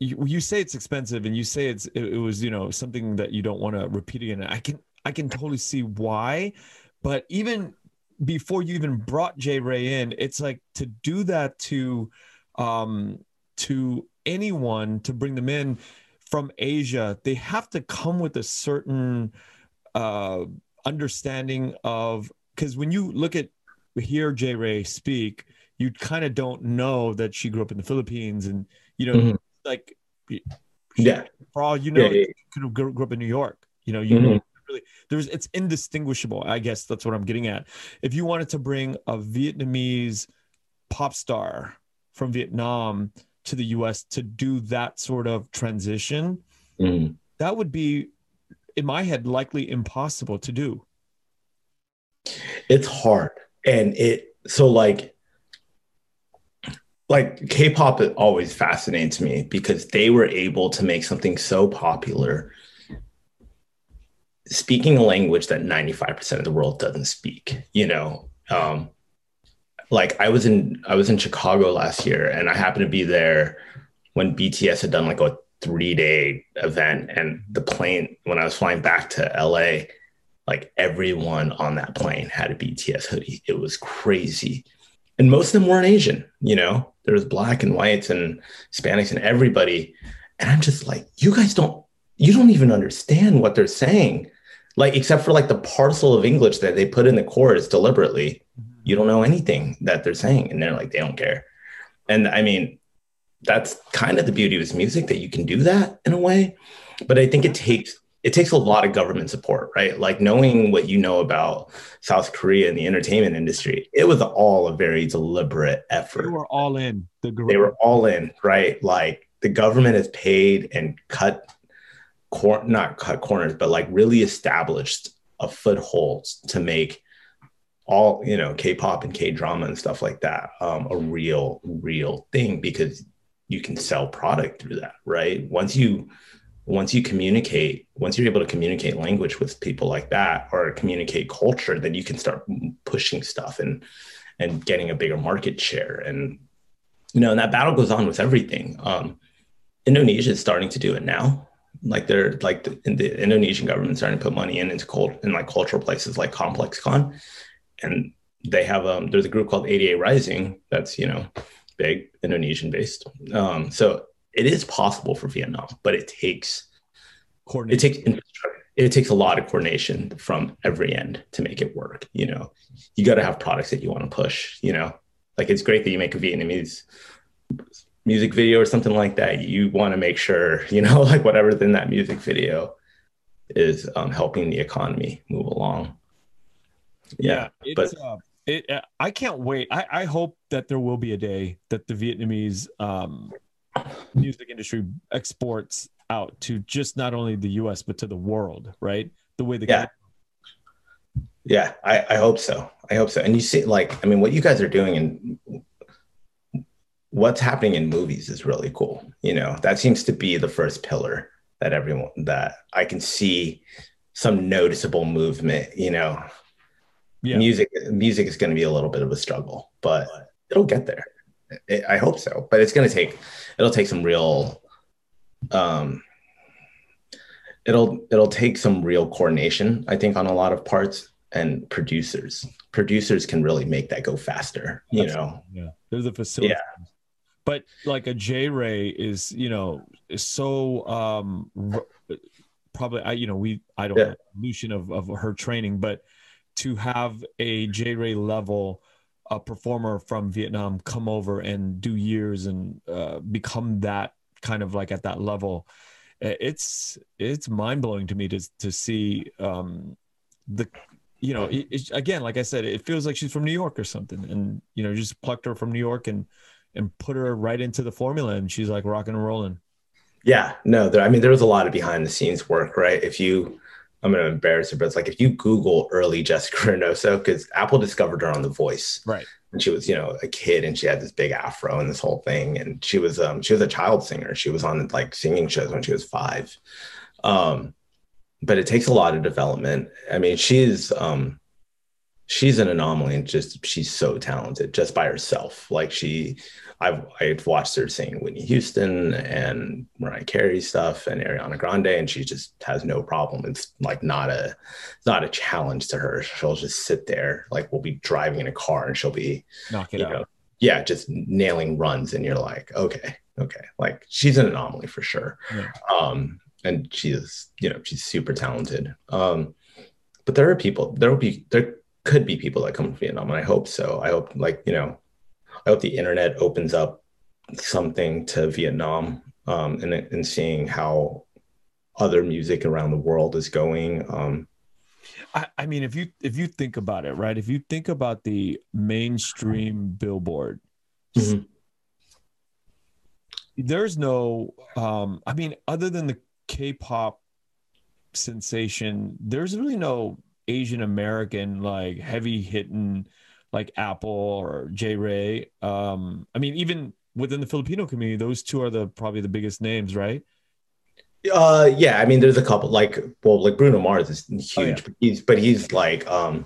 you, you say it's expensive, and you say it's it, it was you know something that you don't want to repeat again. I can I can totally see why, but even before you even brought J Rey in, it's like to do that to um to anyone to bring them in from Asia, they have to come with a certain uh understanding of because when you look at hear J Rey speak, you kind of don't know that she grew up in the Philippines and you know
Mhm.
like
Yeah,
for all you know
Yeah, yeah,
you could have grew, grew up in New York. You know, you
Mhm.
know really there's it's indistinguishable. I guess that's what I'm getting at. If you wanted to bring a Vietnamese pop star from Vietnam to the US to do that sort of transition,
Mhm.
that would be in my head likely impossible to do.
it's hard, and it so like like K-pop always fascinates me because they were able to make something so popular. Speaking a language that 95% of the world doesn't speak you know um like i was in i was in chicago last year and i happened to be there when bts had done like a three day event and the plane when i was flying back to la like everyone on that plane had a bts hoodie. It was crazy. And most of them weren't asian you know there was black and whites and hispanics and everybody. And i'm just like you guys don't you don't even understand what they're saying. Like except for like the parcel of english that they put in the chorus deliberately. Mm-hmm. You don't know anything that they're saying. And they're like they don't care. And i mean that's kind of the beauty of his music that you can do that in a way. But i think it takes it takes a lot of government support right like knowing what you know about south korea and the entertainment industry it was all a very deliberate effort.
They were all in. The
they were all in, right? Like the government has paid and cut cor- not cut corners, but like really established a foothold to make all you know K-pop and K-drama and stuff like that um, a real, real thing because you can sell product through that, right? Once you once you communicate, once you're able to communicate language with people like that or communicate culture, then you can start pushing stuff and and getting a bigger market share and you know, and that battle goes on with everything. Um, Indonesia is starting to do it now. Like they're like the, the Indonesian government starting to put money in into cult in like cultural places like ComplexCon, and they have um there's a group called 88rising that's you know big Indonesian based. Um, so it is possible for Vietnam, but it takes it takes. It takes a lot of coordination from every end to make it work. You know, you got to have products that you want to push. You know, like it's great that you make a Vietnamese music video or something like that. You want to make sure you know, (laughs) like whatever's in that music video is um, helping the economy move along. Yeah, but
uh, it, uh, I can't wait. I, I hope that there will be a day that the Vietnamese um, music industry exports out to just not only the U.S. but to the world. Right, the way the
Yeah. Yeah, I, I hope so. I hope so. And you see, like, I mean, what you guys are doing and what's happening in movies is really cool. You know, that seems to be the first pillar that everyone that I can see some noticeable movement. You know,
Yeah.
music music is going to be a little bit of a struggle, but it'll get there. I- I hope so. But it's going to take it'll take some real um it'll it'll take some real coordination i think on a lot of parts and producers producers can really make that go faster you know
Yeah, there's a facility. Yeah. But like a J Rey is, you know, is so um r- probably I you know we I don't
Yeah.
know evolution of of her training, but to have a J Rey level a performer from Vietnam come over and do years and uh, become that kind of like at that level, it's it's mind blowing to me to to see um the you know it, it's again like I said it feels like she's from New York or something and you know just plucked her from New York and and put her right into the formula and she's like rocking and rolling.
yeah no there i mean there was a lot of behind the scenes work right if you I'm gonna embarrass her, but it's like if you Google early Jessica Reynoso, because Apl discovered her on The Voice,
right?
And she was, you know, a kid, and she had this big afro and this whole thing, and she was, um, she was a child singer. She was on like singing shows when she was five. Um, but it takes a lot of development. I mean, she's, um, she's an anomaly and just she's so talented just by herself. Like she, I've I've watched her sing Whitney Houston and Mariah Carey stuff and Ariana Grande, and she just has no problem. It's like not a it's not a challenge to her. She'll just sit there, like we'll be driving in a car and she'll be
knock it out. Know,
yeah, just nailing runs, and you're like, okay, okay, like she's an anomaly for sure. Yeah. Um, and she is, you know, she's super talented. Um, but there are people, there will be, there could be people that come from Vietnam, and I hope so. I hope, like, you know, I hope the internet opens up something to Vietnam um, and, and seeing how other music around the world is going. Um,
I, I, mean, if you if you think about it, right? If you think about the mainstream Billboard, mm-hmm. there's no. Um, I mean, other than the K-pop sensation, there's really no Asian American like heavy hitting like Apl or J Rey. Um, I mean, even within the Filipino community, those two are the probably the biggest names, right?
Uh, yeah. I mean, there's a couple like well, like Bruno Mars is huge, oh, yeah. but he's but he's like um,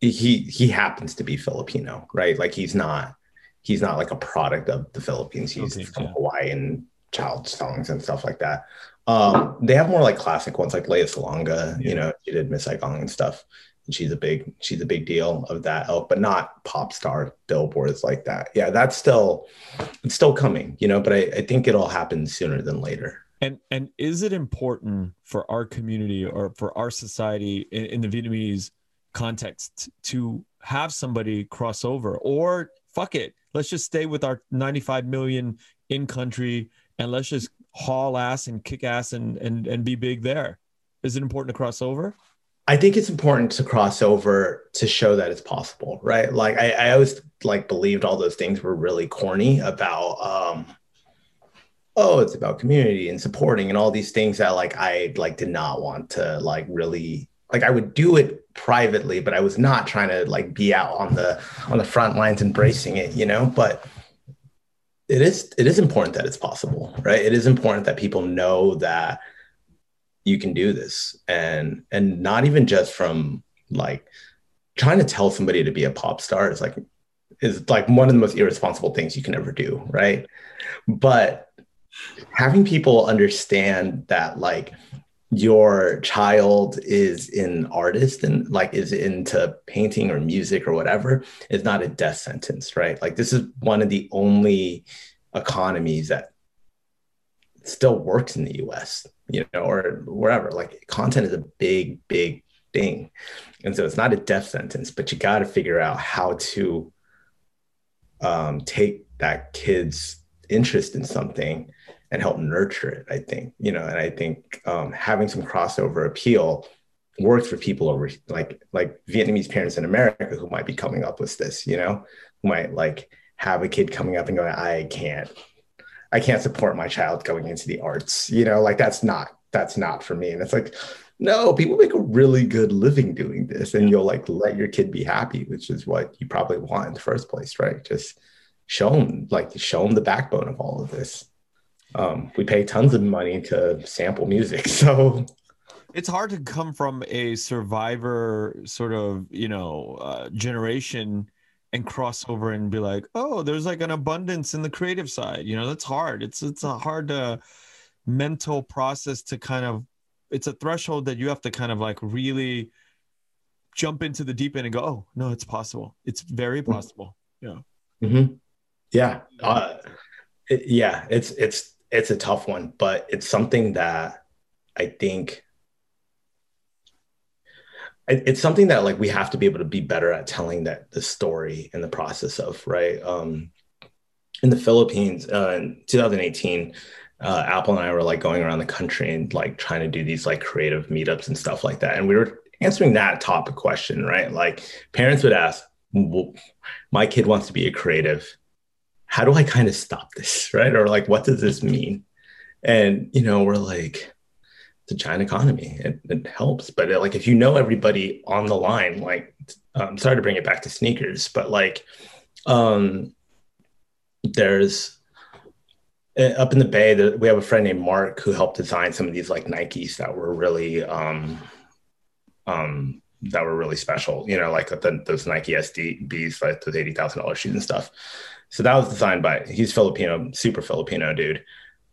he he happens to be Filipino, right? Like he's not he's not like a product of the Philippines. He's okay, from yeah. Hawaiian child songs and stuff like that. Um, they have more like classic ones like Lea Salonga, yeah. you know, she did Miss Saigon and stuff she's a big she's a big deal of that ilk, but not pop star billboards like that. Yeah, that's still it's still coming, you know, but I, I think it'll happen sooner than later.
And and is it important for our community or for our society in, in the Vietnamese context to have somebody cross over or fuck it, let's just stay with our 95 million in country and let's just haul ass and kick ass and and and be big there. Is it important to cross over?
I think it's important to cross over to show that it's possible, right? Like I, I always like believed all those things were really corny about um oh, it's about community and supporting and all these things that like I like did not want to like really like I would do it privately, but I was not trying to like be out on the on the front lines embracing it, you know. But it is it is important that it's possible, right? It is important that people know that you can do this. And and not even just from like trying to tell somebody to be a pop star is like is like one of the most irresponsible things you can ever do right? But having people understand that like your child is an artist and like is into painting or music or whatever is not a death sentence right? Like this is one of the only economies that still works in the US you know, or wherever. Like content is a big, big thing. And so it's not a death sentence, but you got to figure out how to um, take that kid's interest in something and help nurture it. I think, you know, and I think um, having some crossover appeal works for people over like like Vietnamese parents in America who might be coming up with this, you know, who might like have a kid coming up and going, I can't I can't support my child going into the arts. You know, like that's not that's not for me. And it's like, no, people make a really good living doing this, and you'll like let your kid be happy, which is what you probably want in the first place, right? Just show them, like, show them the backbone of all of this. Um, we pay tons of money to sample music, (laughs) so
it's hard to come from a survivor sort of you know uh, generation and cross over and be like, oh, there's like an abundance in the creative side. You know, that's hard. It's it's a hard uh, mental process to kind of. It's a threshold that you have to kind of like really jump into the deep end and go, oh no, it's possible. It's very mm-hmm. possible. Yeah.
Mm-hmm. Yeah. Uh, it, yeah. It's it's it's a tough one, but it's something that I think it's something that like we have to be able to be better at telling that the story in the process of right? Um in the philippines uh, in 2018 uh, Apl and i were like going around the country and like trying to do these like creative meetups and stuff like that. And we were answering that topic question right? Like parents would ask well, my kid wants to be a creative. How do i kind of stop this? (laughs) Right? Or like what does this mean? And you know we're like the China economy. It, it helps, but it, like if you know everybody on the line, like I'm um, sorry to bring it back to sneakers, but like um, there's uh, up in the Bay, the, we have a friend named Mark who helped design some of these like Nikes that were really um, um, that were really special. You know, like the, those Nike SDBs, like those eighty thousand dollars shoes and stuff. So that was designed by he's Filipino, super Filipino dude.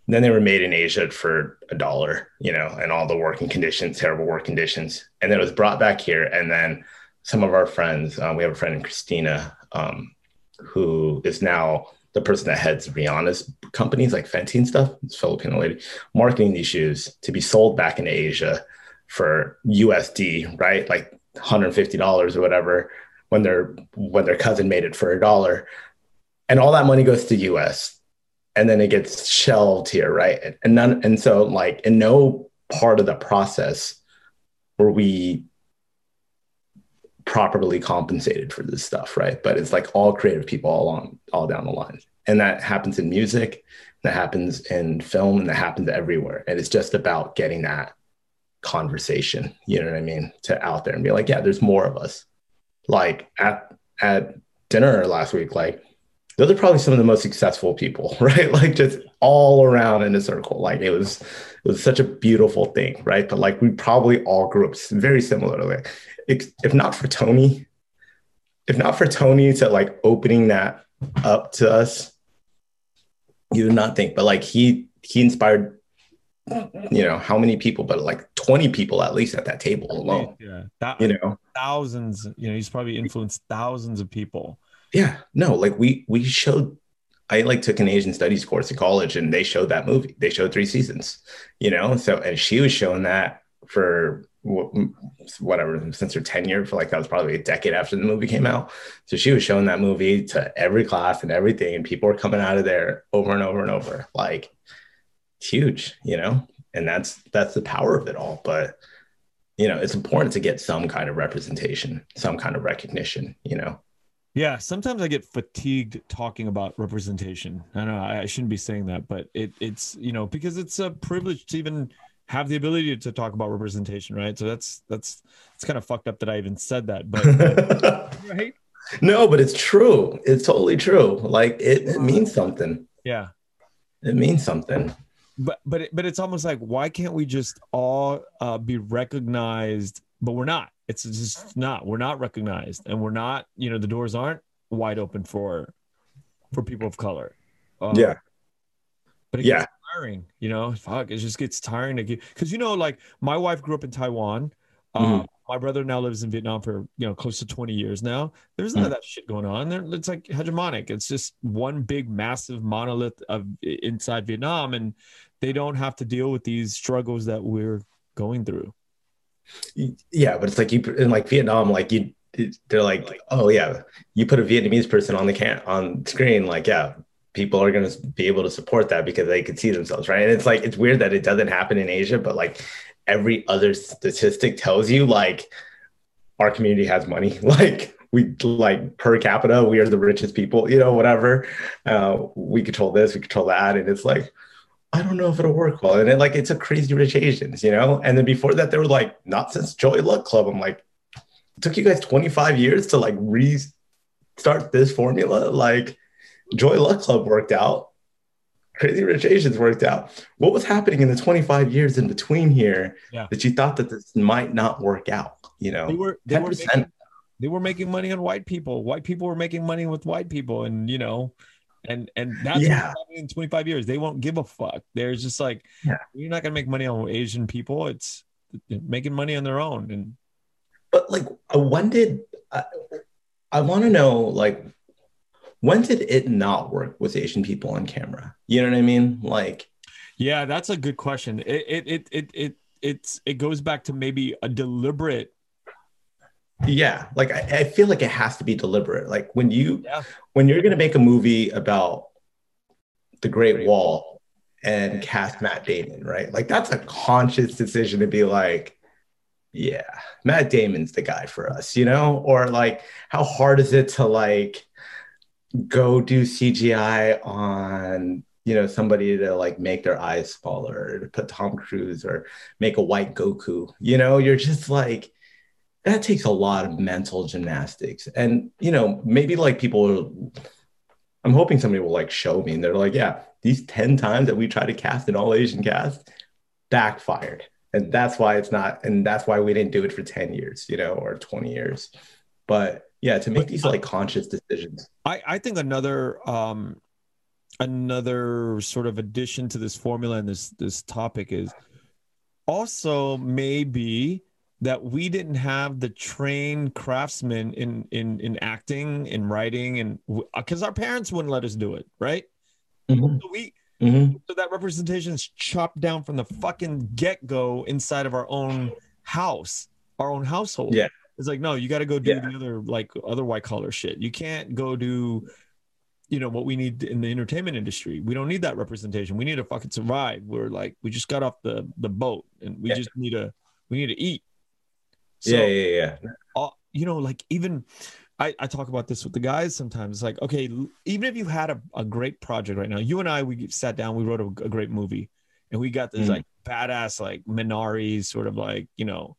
Then they were made in Asia for a dollar, you know, and all the working conditions, terrible work conditions. And then it was brought back here. And then some of our friends, uh, we have a friend in Christina, um, who is now the person that heads Rihanna's companies like Fenty and stuff, this Filipino lady, marketing these shoes to be sold back into Asia for USD, right? Like $150 or whatever when their when their cousin made it for a dollar. And all that money goes to the US and then it gets shelved here, right? And none, and so like in no part of the process were we properly compensated for this stuff, right? But it's like all creative people all along, all down the line, and that happens in music, that happens in film, and that happens everywhere. And it's just about getting that conversation, you know what I mean, to out there and be like, yeah, there's more of us. Like at at dinner last week, like those are probably some of the most successful people, (laughs) right? Like just all around in a circle. Like it was, it was such a beautiful thing, right? But like we probably all grew up very similarly. If not for Tony, if not for Tony to like opening that up to us, you would not think. But like he he inspired, you know, how many people? But like twenty people at least at that table alone.
Yeah, that,
you know,
thousands. You know, he's probably influenced thousands of people
yeah no like we we showed i like took an asian studies course in college and they showed that movie. They showed three seasons you know? So and she was showing that for whatever since her tenure for like that was probably a decade after the movie came out. So she was showing that movie to every class and everything and people were coming out of there over and over and over like huge you know? And that's that's the power of it all. But you know it's important to get some kind of representation some kind of recognition you know
yeah, sometimes I get fatigued talking about representation. I know I shouldn't be saying that, but it, it's you know because it's a privilege to even have the ability to talk about representation, right? So that's that's it's kind of fucked up that I even said that, but (laughs)
right? No, but it's true. It's totally true. Like it, it means something.
Yeah,
it means something.
But but it, but it's almost like why can't we just all uh, be recognized? But we're not it's just not. We're not recognized, and we're not. You know, the doors aren't wide open for for people of color.
Um, yeah.
But it yeah. gets tiring. You know, fuck, it just gets tiring to get because you know, like my wife grew up in Taiwan. mm my brother now lives in Vietnam for you know close to 20 years now. There's none mm of that shit going on. There, it's like hegemonic. It's just one big massive monolith of inside Vietnam, and they don't have to deal with these struggles that we're going through
yeah but it's like you in like vietnam like you they're like oh yeah you put a vietnamese person on the can on screen like yeah people are going to be able to support that because they could see themselves right? And it's like it's weird that it doesn't happen in asia but like every other statistic tells you like our community has money. (laughs) Like we like per capita we are the richest people you know whatever. Uh, we control this we control that and it's like I don't know if it'll work well. And it, like, it's a crazy rich Asians, you know? And then before that, they were like, not since Joy Luck Club. I'm like, it took you guys 25 years to like restart this formula. Like, Joy Luck Club worked out. Crazy Rich Asians worked out. What was happening in the 25 years in between here yeah. that you thought that this might not work out? You know,
they were, they were, making, they were making money on white people. White people were making money with white people. And, you know, and and that's yeah. in 25 years. They won't give a fuck. They're just like yeah. you're not gonna make money on asian people. It's making money on their own. And
but like uh, when did i, I want to know like when did it not work with asian people on camera? You know what i mean? Like
yeah that's a good question. It it it it, it it's it goes back to maybe a deliberate
yeah like I, I, feel like it has to be deliberate like when you yeah. when you're going to make a movie about the great wall and cast matt damon right like that's a conscious decision to be like yeah matt damon's the guy for us you know or like how hard is it to like go do cgi on you know somebody to like make their eyes smaller or to put Tom Cruise or make a white Goku. You know, you're just like that takes a lot of mental gymnastics. And you know, maybe like people are, I'm hoping somebody will like show me and they're like, yeah, these 10 times that we tried to cast an all Asian cast backfired. And that's why it's not, and that's why we didn't do it for 10 years, you know, or 20 years. But yeah, to make these like conscious decisions.
I, I think another um another sort of addition to this formula and this this topic is also maybe that we didn't have the trained craftsmen in in in acting in writing and because our parents wouldn't let us do it right mm-hmm. so we mm-hmm. so that representation is chopped down from the fucking get-go inside of our own house our own household
yeah
it's like no you got to go do yeah. the other like other white collar shit you can't go do you know what we need in the entertainment industry. We don't need that representation. We need to fucking survive. We're like we just got off the the boat and we yeah. just need to we need to eat.
So, yeah, yeah, yeah.
Uh, you know, like even I, I talk about this with the guys sometimes. It's like, okay, even if you had a, a great project right now, you and I, we sat down, we wrote a, a great movie and we got this mm. like badass, like Minari sort of like, you know,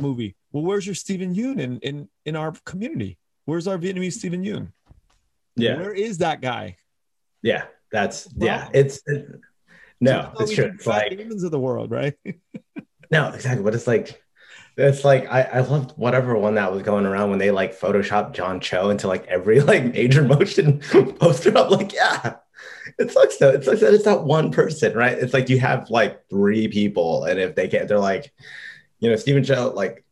movie. Well, where's your Steven Yeun in, in, in our community? Where's our Vietnamese Steven Yeun?
Yeah.
Where is that guy?
Yeah. That's, well, yeah. It's, it, no, it's true. It's like,
demons of the world, right? (laughs)
no, exactly. But it's like, it's like I, I loved whatever one that was going around when they like Photoshop John Cho into like every (laughs) like major motion (laughs) poster. I'm like, yeah, it sucks though. It sucks that it's not one person, right? It's like you have like three people, and if they can't, they're like, you know, Stephen Chow, like,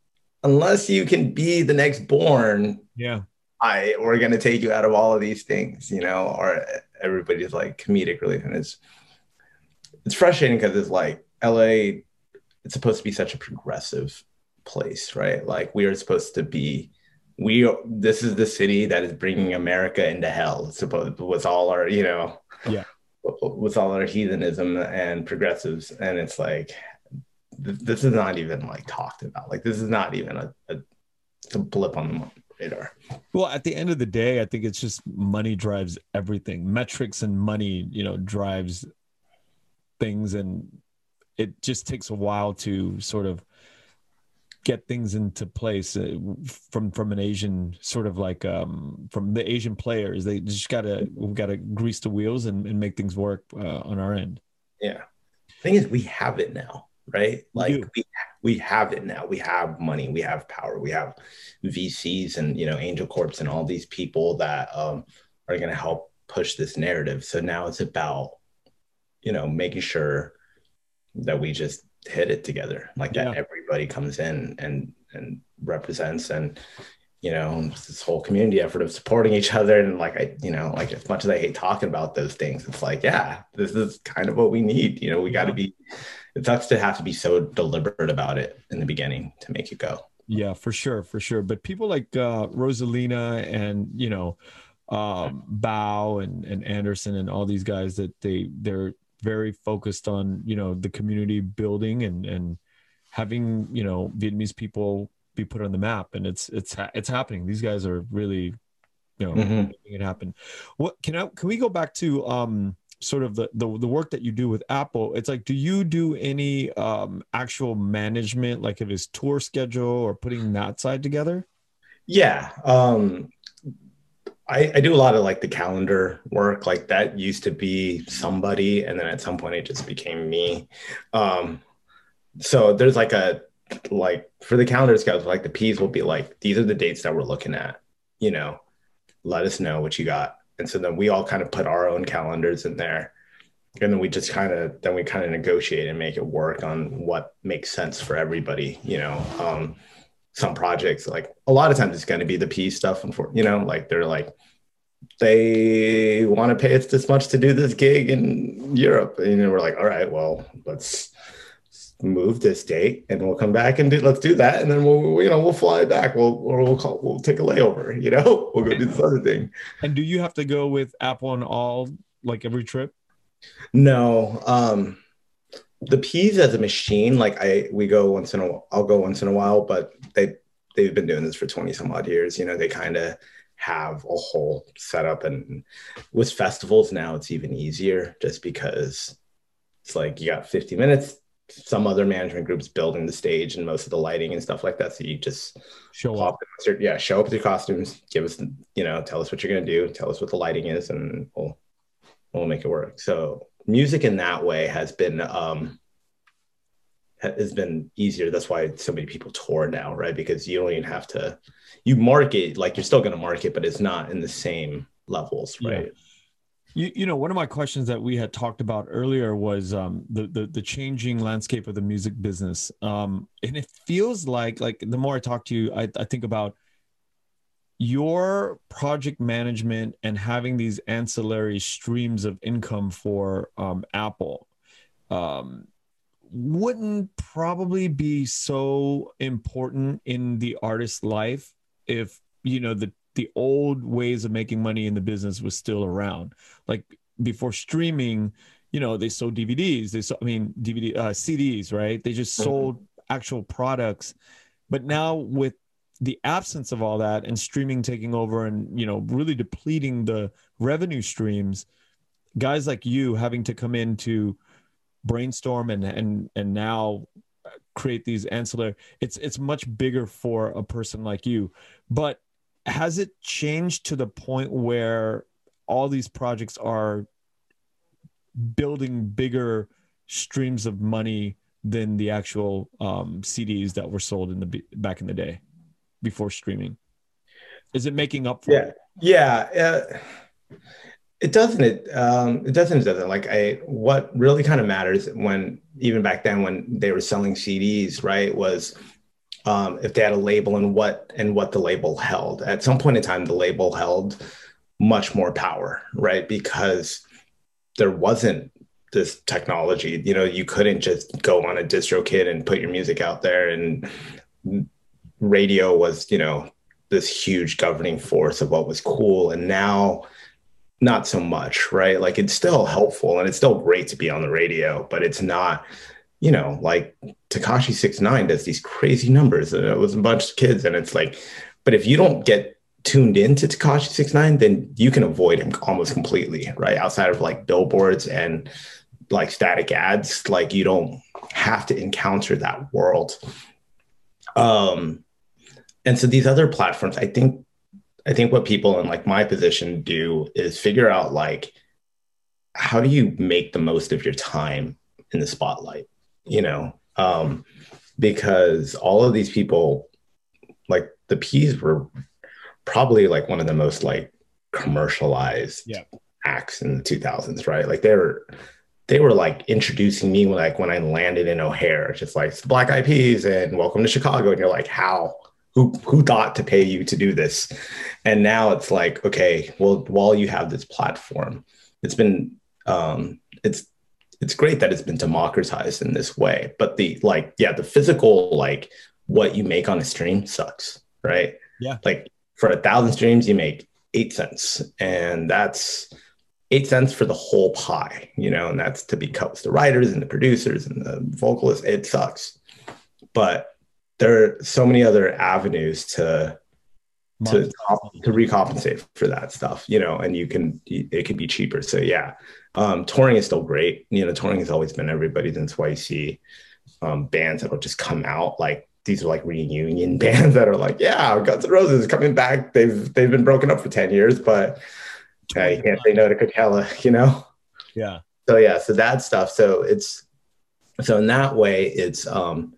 unless you can be the next Bourne,
yeah,
I we're gonna take you out of all of these things, you know, or everybody's like comedic relief, and it's it's frustrating because it's like LA. It's supposed to be such a progressive place, right? Like we are supposed to be we this is the city that is bringing America into hell. Supposed with all our, you know,
yeah,
with all our heathenism and progressives, and it's like this is not even like talked about. Like this is not even a, a, a blip on the radar.
Well, at the end of the day, I think it's just money drives everything. Metrics and money, you know, drives things, and it just takes a while to sort of get things into place uh, from from an Asian sort of like um, from the Asian players. They just gotta we've got to grease the wheels and, and make things work uh, on our end.
Yeah, thing is, we have it now, right? Like we we have it now. We have money, we have power, we have VCs and you know Angel Corps and all these people that um, are going to help push this narrative. So now it's about you know making sure that we just hit it together like yeah. that everybody comes in and and represents and you know this whole community effort of supporting each other. And like i you know like as much as i hate talking about those things it's like yeah this is kind of what we need. You know we got to be it sucks to have to be so deliberate about it in the beginning to make it go.
Yeah for sure for sure. But people like uh rosalina and you know um bao and and anderson and all these guys that they they're very focused on you know the community building and and having you know Vietnamese people be put on the map, and it's it's it's happening. These guys are really you know mm-hmm. making it happen. What can I can we go back to um sort of the, the the work that you do with Apl? It's like, do you do any um actual management, like of his tour schedule or putting that side together?
Yeah. Um I, I, do a lot of like the calendar work like that used to be somebody and then at some point it just became me. Um so there's like a like for the calendar scouts like the Peas will be like these are the dates that we're looking at you know? Let us know what you got. And so then we all kind of put our own calendars in there and then we just kind of then we kind of negotiate and make it work on what makes sense for everybody you know? Um some projects like a lot of times it's going to be the p stuff and for you know like they're like they want to pay us this much to do this gig in europe and you know, we're like all right well let's move this date and we'll come back and do let's do that and then we'll you know we'll fly back. We'll or we'll call we'll take a layover you know? (laughs) We'll go do this other thing.
And do you have to go with Apl on all like every trip?
No um the peas as a machine, like I we go once in a I'll go once in a while, but they they've been doing this for 20 some odd years. You know, they kind of have a whole setup. And with festivals now it's even easier just because it's like you got 50 minutes some other management groups building the stage and most of the lighting and stuff like that. So you just
show up.
yeah show up with your costumes give us you know tell us what you're going to do tell us what the lighting is and we'll we'll make it work. So music in that way has been um has been easier. That's why so many people tour now, right? Because you don't even have to you market like you're still going to market, but it's not in the same levels, right?
Yeah. You, you know, one of my questions that we had talked about earlier was um, the, the the changing landscape of the music business, um, and it feels like like the more I talk to you, I, I think about your project management and having these ancillary streams of income for um, Apl. Um, wouldn't probably be so important in the artist's life if you know the the old ways of making money in the business was still around like before streaming you know they sold dvds they sold i mean dvd uh, cds right they just mm-hmm. sold mm-hmm. actual products but now with the absence of all that and streaming taking over and you know really depleting the revenue streams guys like you having to come into brainstorm and and and now create these ancillary it's it's much bigger for a person like you but has it changed to the point where all these projects are building bigger streams of money than the actual um, CDs that were sold in the back in the day before streaming? Is it making up for?
Yeah, it? yeah. Uh, it doesn't. It um, it doesn't. It doesn't. Like I, what really kind of matters when even back then when they were selling CDs, right, was um, if they had a label and what and what the label held. At some point in time, the label held much more power, right, because there wasn't this technology. You know, you couldn't just go on a DistroKid and put your music out there, and radio was, you know, this huge governing force of what was cool. And now not so much, right? Like it's still helpful and it's still great to be on the radio, but it's not, you know, like Tekashi 6ix9ine does these crazy numbers. And it was a bunch of kids, and it's like, but if you don't get tuned into Tekashi 6ix9ine, then you can avoid him almost completely, right? Outside of like billboards and like static ads, like you don't have to encounter that world. Um, and so these other platforms, I think I think what people in like my position do is figure out like how do you make the most of your time in the spotlight, you know? Um, because all of these people, like the Peas were probably like one of the most like commercialized
yeah.
acts in the 2000s, right? Like they were they were like introducing me like when I landed in O'Hare, just like Black Eyed Peas and Welcome to Chicago, and you're like, how? Who who thought to pay you to do this? And now it's like okay well while you have this platform it's been um it's it's great that it's been democratized in this way but the like yeah the physical like what you make on a stream sucks right?
Yeah.
Like for a thousand streams you make eight cents and that's eight cents for the whole pie you know and that's to be cut with the writers and the producers and the vocalists. It sucks. But there are so many other avenues to to to recompensate for that stuff, you know, and you can it can be cheaper. So yeah, um, touring is still great. You know, touring has always been everybody's. That's why you see um, bands that'll just come out like these are like reunion (laughs) bands that are like, yeah, Guns N' Roses is coming back. They've they've been broken up for ten years, but uh, you can't say no to Coachella, (laughs) you know.
Yeah.
So yeah, so that stuff. So it's so in that way, it's um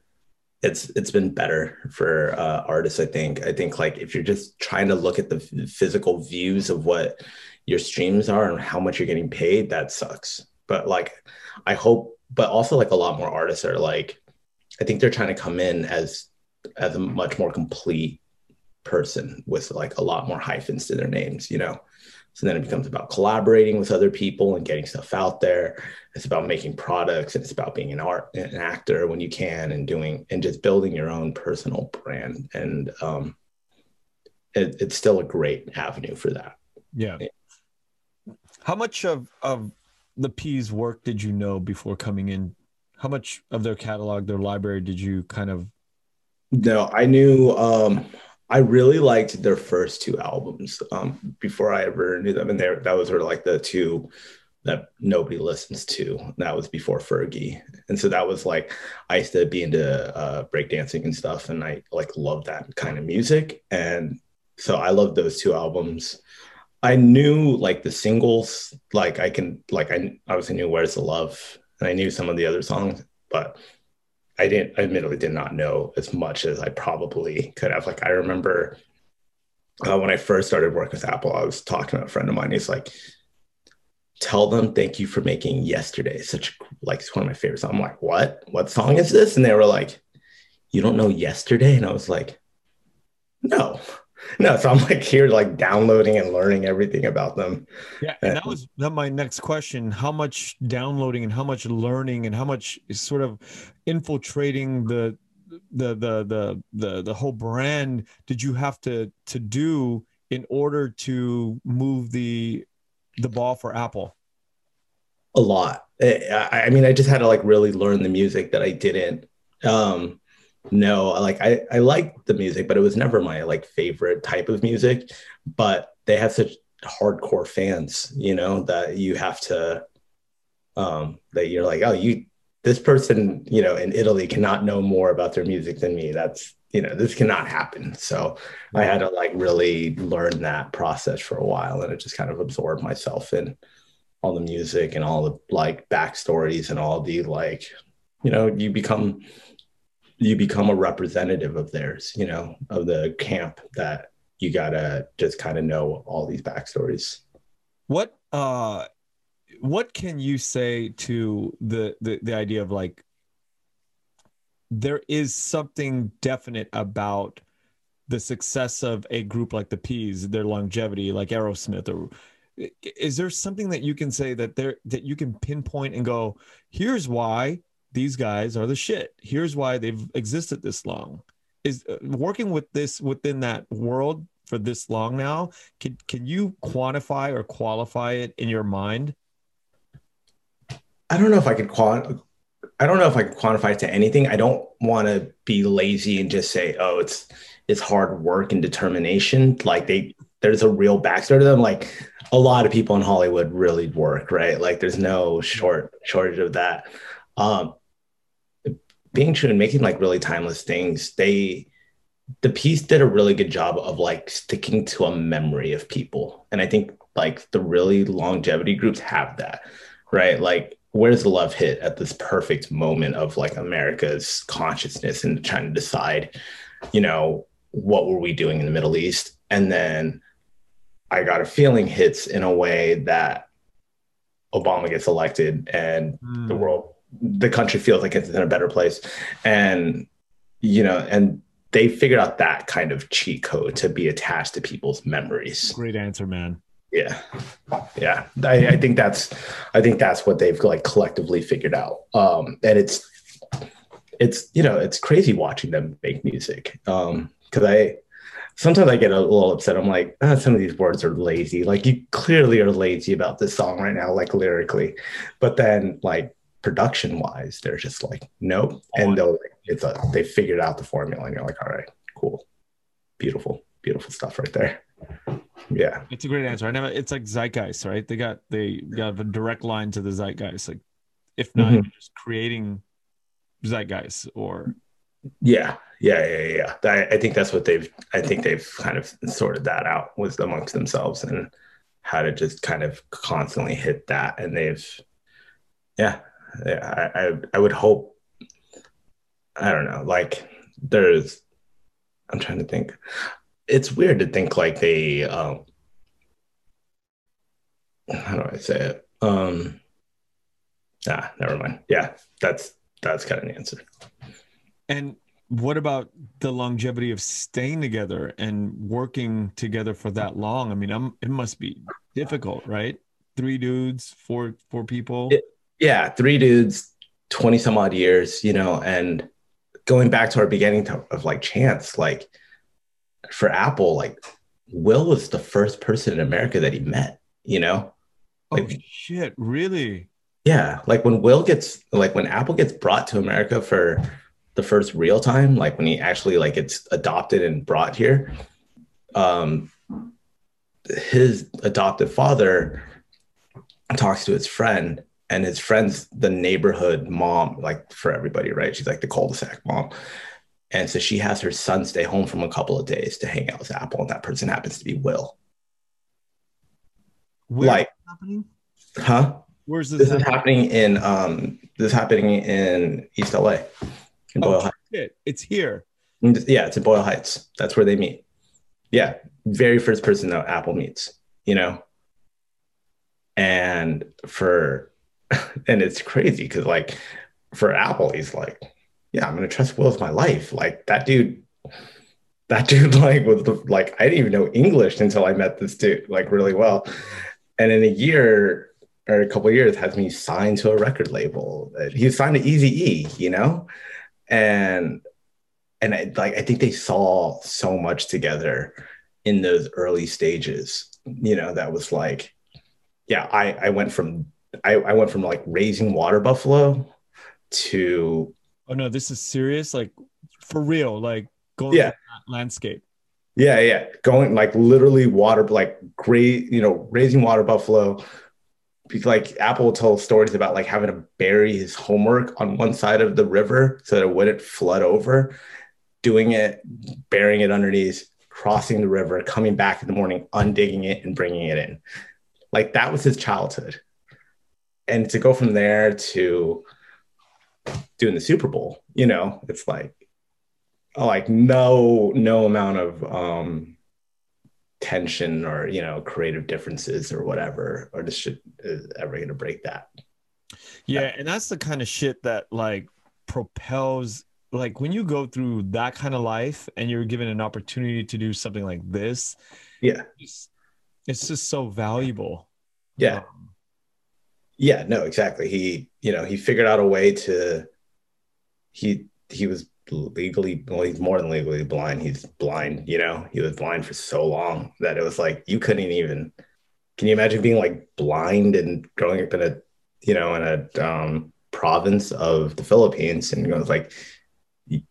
it's it's been better for uh, artists i think. I think like if you're just trying to look at the physical views of what your streams are and how much you're getting paid that sucks. But like i hope but also like a lot more artists are like i think they're trying to come in as as a much more complete person with like a lot more hyphens to their names you know? So then it becomes about collaborating with other people and getting stuff out there. It's about making products and it's about being an art an actor when you can and doing and just building your own personal brand. And um, it, it's still a great avenue for that.
Yeah. How much of of the Peas work did you know before coming in? How much of their catalog, their library did you kind of
no, I knew um I really liked their first two albums um, before I ever knew them, and there that was sort of like the two that nobody listens to. That was before Fergie, and so that was like I used to be into uh, breakdancing and stuff, and I like love that kind of music, and so I love those two albums. I knew like the singles, like I can like I obviously knew Where's the Love, and I knew some of the other songs, but I didn't, I admittedly did not know as much as I probably could have. Like, I remember uh, when I first started working with Apl, I was talking to a friend of mine. He's like, tell them thank you for making yesterday such like it's one of my favorites. I'm like, what? What song is this? And they were like, you don't know yesterday? And I was like, no (laughs) no, so I'm like here, like downloading and learning everything about them.
Yeah, and that was that my next question: How much downloading and how much learning and how much is sort of infiltrating the the the the the the whole brand did you have to to do in order to move the the ball for Apl?
A lot. I, I mean, I just had to like really learn the music that I didn't. Um, no like i i liked the music but it was never my like favorite type of music but they have such hardcore fans you know that you have to um that you're like oh you this person you know in italy cannot know more about their music than me that's you know this cannot happen so i had to like really learn that process for a while and it just kind of absorbed myself in all the music and all the like backstories and all the like you know you become you become a representative of theirs, you know, of the camp that you gotta just kind of know all these backstories.
What uh what can you say to the the, the idea of like there is something definite about the success of a group like the Peas, their longevity, like Aerosmith, or is there something that you can say that there that you can pinpoint and go, here's why these guys are the shit. Here's why they've existed this long. Is uh, working with this within that world for this long now. Can can you quantify or qualify it in your mind?
I don't know if I could quant. I don't know if I can quantify it to anything. I don't want to be lazy and just say, "Oh, it's it's hard work and determination." Like they, there's a real backstory to them. Like a lot of people in Hollywood really work, right? Like there's no short shortage of that. Um, being true and making like really timeless things, they the Peas did a really good job of like sticking to a memory of people. And I think like the really longevity groups have that, right? Like where's the love hit at this perfect moment of like America's consciousness and trying to decide, you know, what were we doing in the Middle East? And then I got a feeling hits in a way that Obama gets elected and mm. the hmm. world the country feels like it's in a better place and you know and they figured out that kind of cheat code to be attached to people's memories
great answer man
yeah yeah I, I think that's i think that's what they've like collectively figured out um and it's it's you know it's crazy watching them make music um because i sometimes I get a little upset. I'm like, oh, some of these words are lazy. Like you clearly are lazy about this song right now, like lyrically. But then like production wise, they're just like, nope. And they'll it's a they figured out the formula, and you're like, all right, cool, beautiful, beautiful stuff right there. Yeah,
it's a great answer. I never. It's like zeitgeist, right? They got they got a direct line to the zeitgeist. Like, if not, mm-hmm. just creating zeitgeist or.
Yeah, yeah, yeah, yeah. I, I think that's what they've. I think they've kind of sorted that out with amongst themselves and how to just kind of constantly hit that, and they've yeah I, I, I would hope. I don't know. Like there's, I'm trying to think. It's weird to think like they. Um, how do I say it? Um, ah, never mind. Yeah, that's that's kind of an answer.
And what about the longevity of staying together and working together for that long? I mean, I'm, it must be difficult, right? Three dudes, four four people.
It, yeah, three dudes, 20 some odd years, you know, and going back to our beginning to, of like chance, like for Apl, like Will was the first person in America that he met, you know?
Like, oh, shit, really?
Yeah. Like when Will gets, like when Apl gets brought to America for the first real time, like when he actually like gets adopted and brought here, um, his adoptive father talks to his friend, and his friend's the neighborhood mom, like for everybody, right? She's like the cul-de-sac mom. And so she has her son stay home from a couple of days to hang out with Apl, and that person happens to be Will.
Where
like,
happening?
huh?
Where's this?
This is
happening?
happening in um this is happening in East LA. In Boyle
Oh,
Heights.
shit. It's here.
Yeah, it's in Boyle Heights. That's where they meet. Yeah. Very first person that Apl meets, you know? And for (laughs) and it's crazy because like for Apl, he's like, Yeah, I'm gonna trust Will with my life. Like that dude, that (laughs) dude like was the, like I didn't even know English until I met this dude like really well. And in a year or a couple of years has me signed to a record label. He signed to Easy E, you know? And and I, like I think they saw so much together in those early stages. You know, that was like, yeah, I I went from I, I went from like raising water buffalo to
Oh no, this is serious. Like for real. Like going
Yeah.
that landscape.
yeah yeah going like literally water like great you know raising water buffalo like Apl will tell stories about like having to bury his homework on one side of the river so that it wouldn't flood over doing it burying it underneath crossing the river coming back in the morning undigging it and bringing it in like that was his childhood and to go from there to doing the super bowl you know? It's like like no no amount of um tension or you know creative differences or whatever or this shit is ever going to break that.
Yeah, and that's the kind of shit that like propels like when you go through that kind of life and you're given an opportunity to do something like this,
yeah.
it's, it's just so valuable.
yeah.
Um,
yeah no exactly. He you know he figured out a way to he he was legally well he's more than legally blind. He's blind you know he was blind for so long that it was like you couldn't even can you imagine being like blind and growing up in a you know in a um province of the philippines and it was like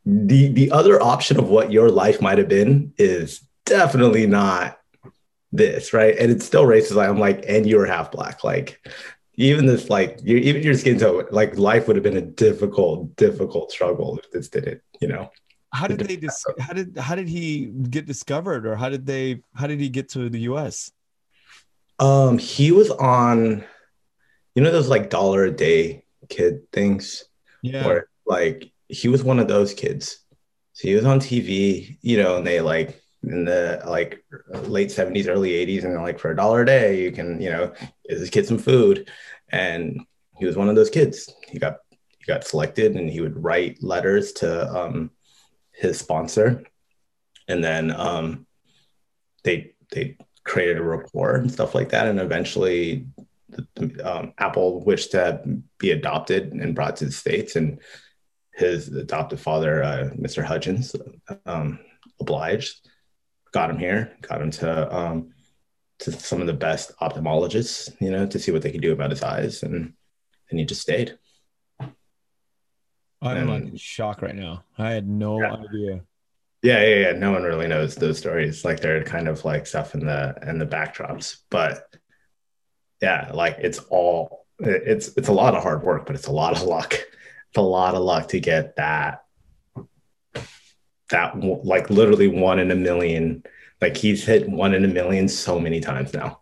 the the other option of what your life might have been is definitely not this right? And it's still racist. I'm like and you're half black like even this like you even your skin tone like life would have been a difficult difficult struggle if this didn't you know
How did they dis- how did how did he get discovered or how did they how did he get to the US?
um he was on you know those like dollar a day kid things
Yeah.
where like he was one of those kids so he was on tv you know and they like in the like late 70s early 80s and they're like for a dollar a day you can you know give this kid some food. And he was one of those kids. He got he got selected and he would write letters to um his sponsor. And then um they they created a rapport and stuff like that. And eventually um, Apl wished to be adopted and brought to the states. And his adoptive father uh, mr hudgens um, obliged got him here got him to um, to some of the best ophthalmologists you know to see what they could do about his eyes and and he just stayed
I'm like
And-
in shock right now. I had no
Yeah.
idea.
Yeah, yeah, yeah. No one really knows those stories. Like they're kind of like stuff in the in the backdrops. But yeah, like it's all it's it's a lot of hard work, but it's a lot of luck. It's a lot of luck to get that that like literally one in a million. Like he's hit one in a million so many times now.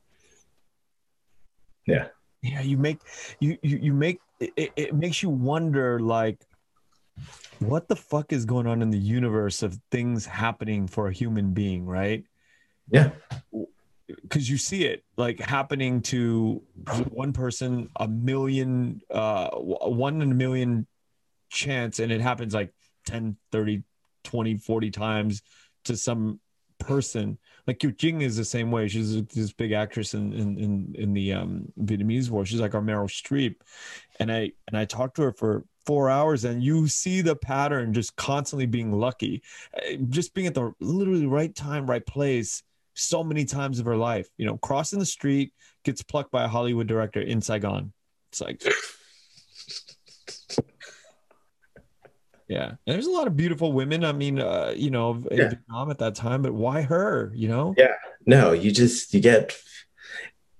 Yeah, Yeah, you make you you, you make it, it makes you wonder like what the fuck is going on in the universe of things happening for a human being, right?
Yeah.
because you see it like happening to one person a million uh one in a million chance and it happens like 10 30 20 40 times to some person. Like Kieu Chinh is the same way. She's this big actress in in in, in the um Vietnamese war. She's like our Meryl Streep. And I and I talked to her for four hours and you see the pattern just constantly being lucky. Uh, just being at the literally right time right place so many times of her life. You know, crossing the street, gets plucked by a Hollywood director in Saigon. It's like, Yeah, and there's a lot of beautiful women. I mean, uh, you know, in
Yeah.
Vietnam at that time, but why her? You know?
Yeah. No, you just you get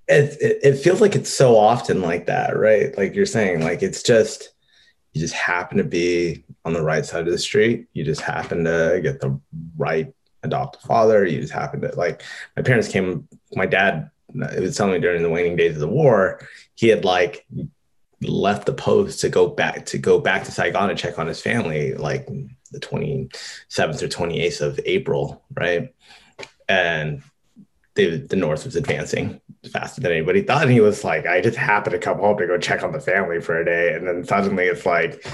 it, it it feels like it's so often like that, right? Like you're saying, like it's just you just happen to be on the right side of the street. You just happen to get the right adoptive father. You just happen to like my parents came, my dad it was telling me during the waning days of the war, he had like left the post to go back to go back to Saigon and check on his family like the 27th or 28th of April, right? And they, the North was advancing faster than anybody thought. And he was like, I just happened to come home to go check on the family for a day. And then suddenly it's like,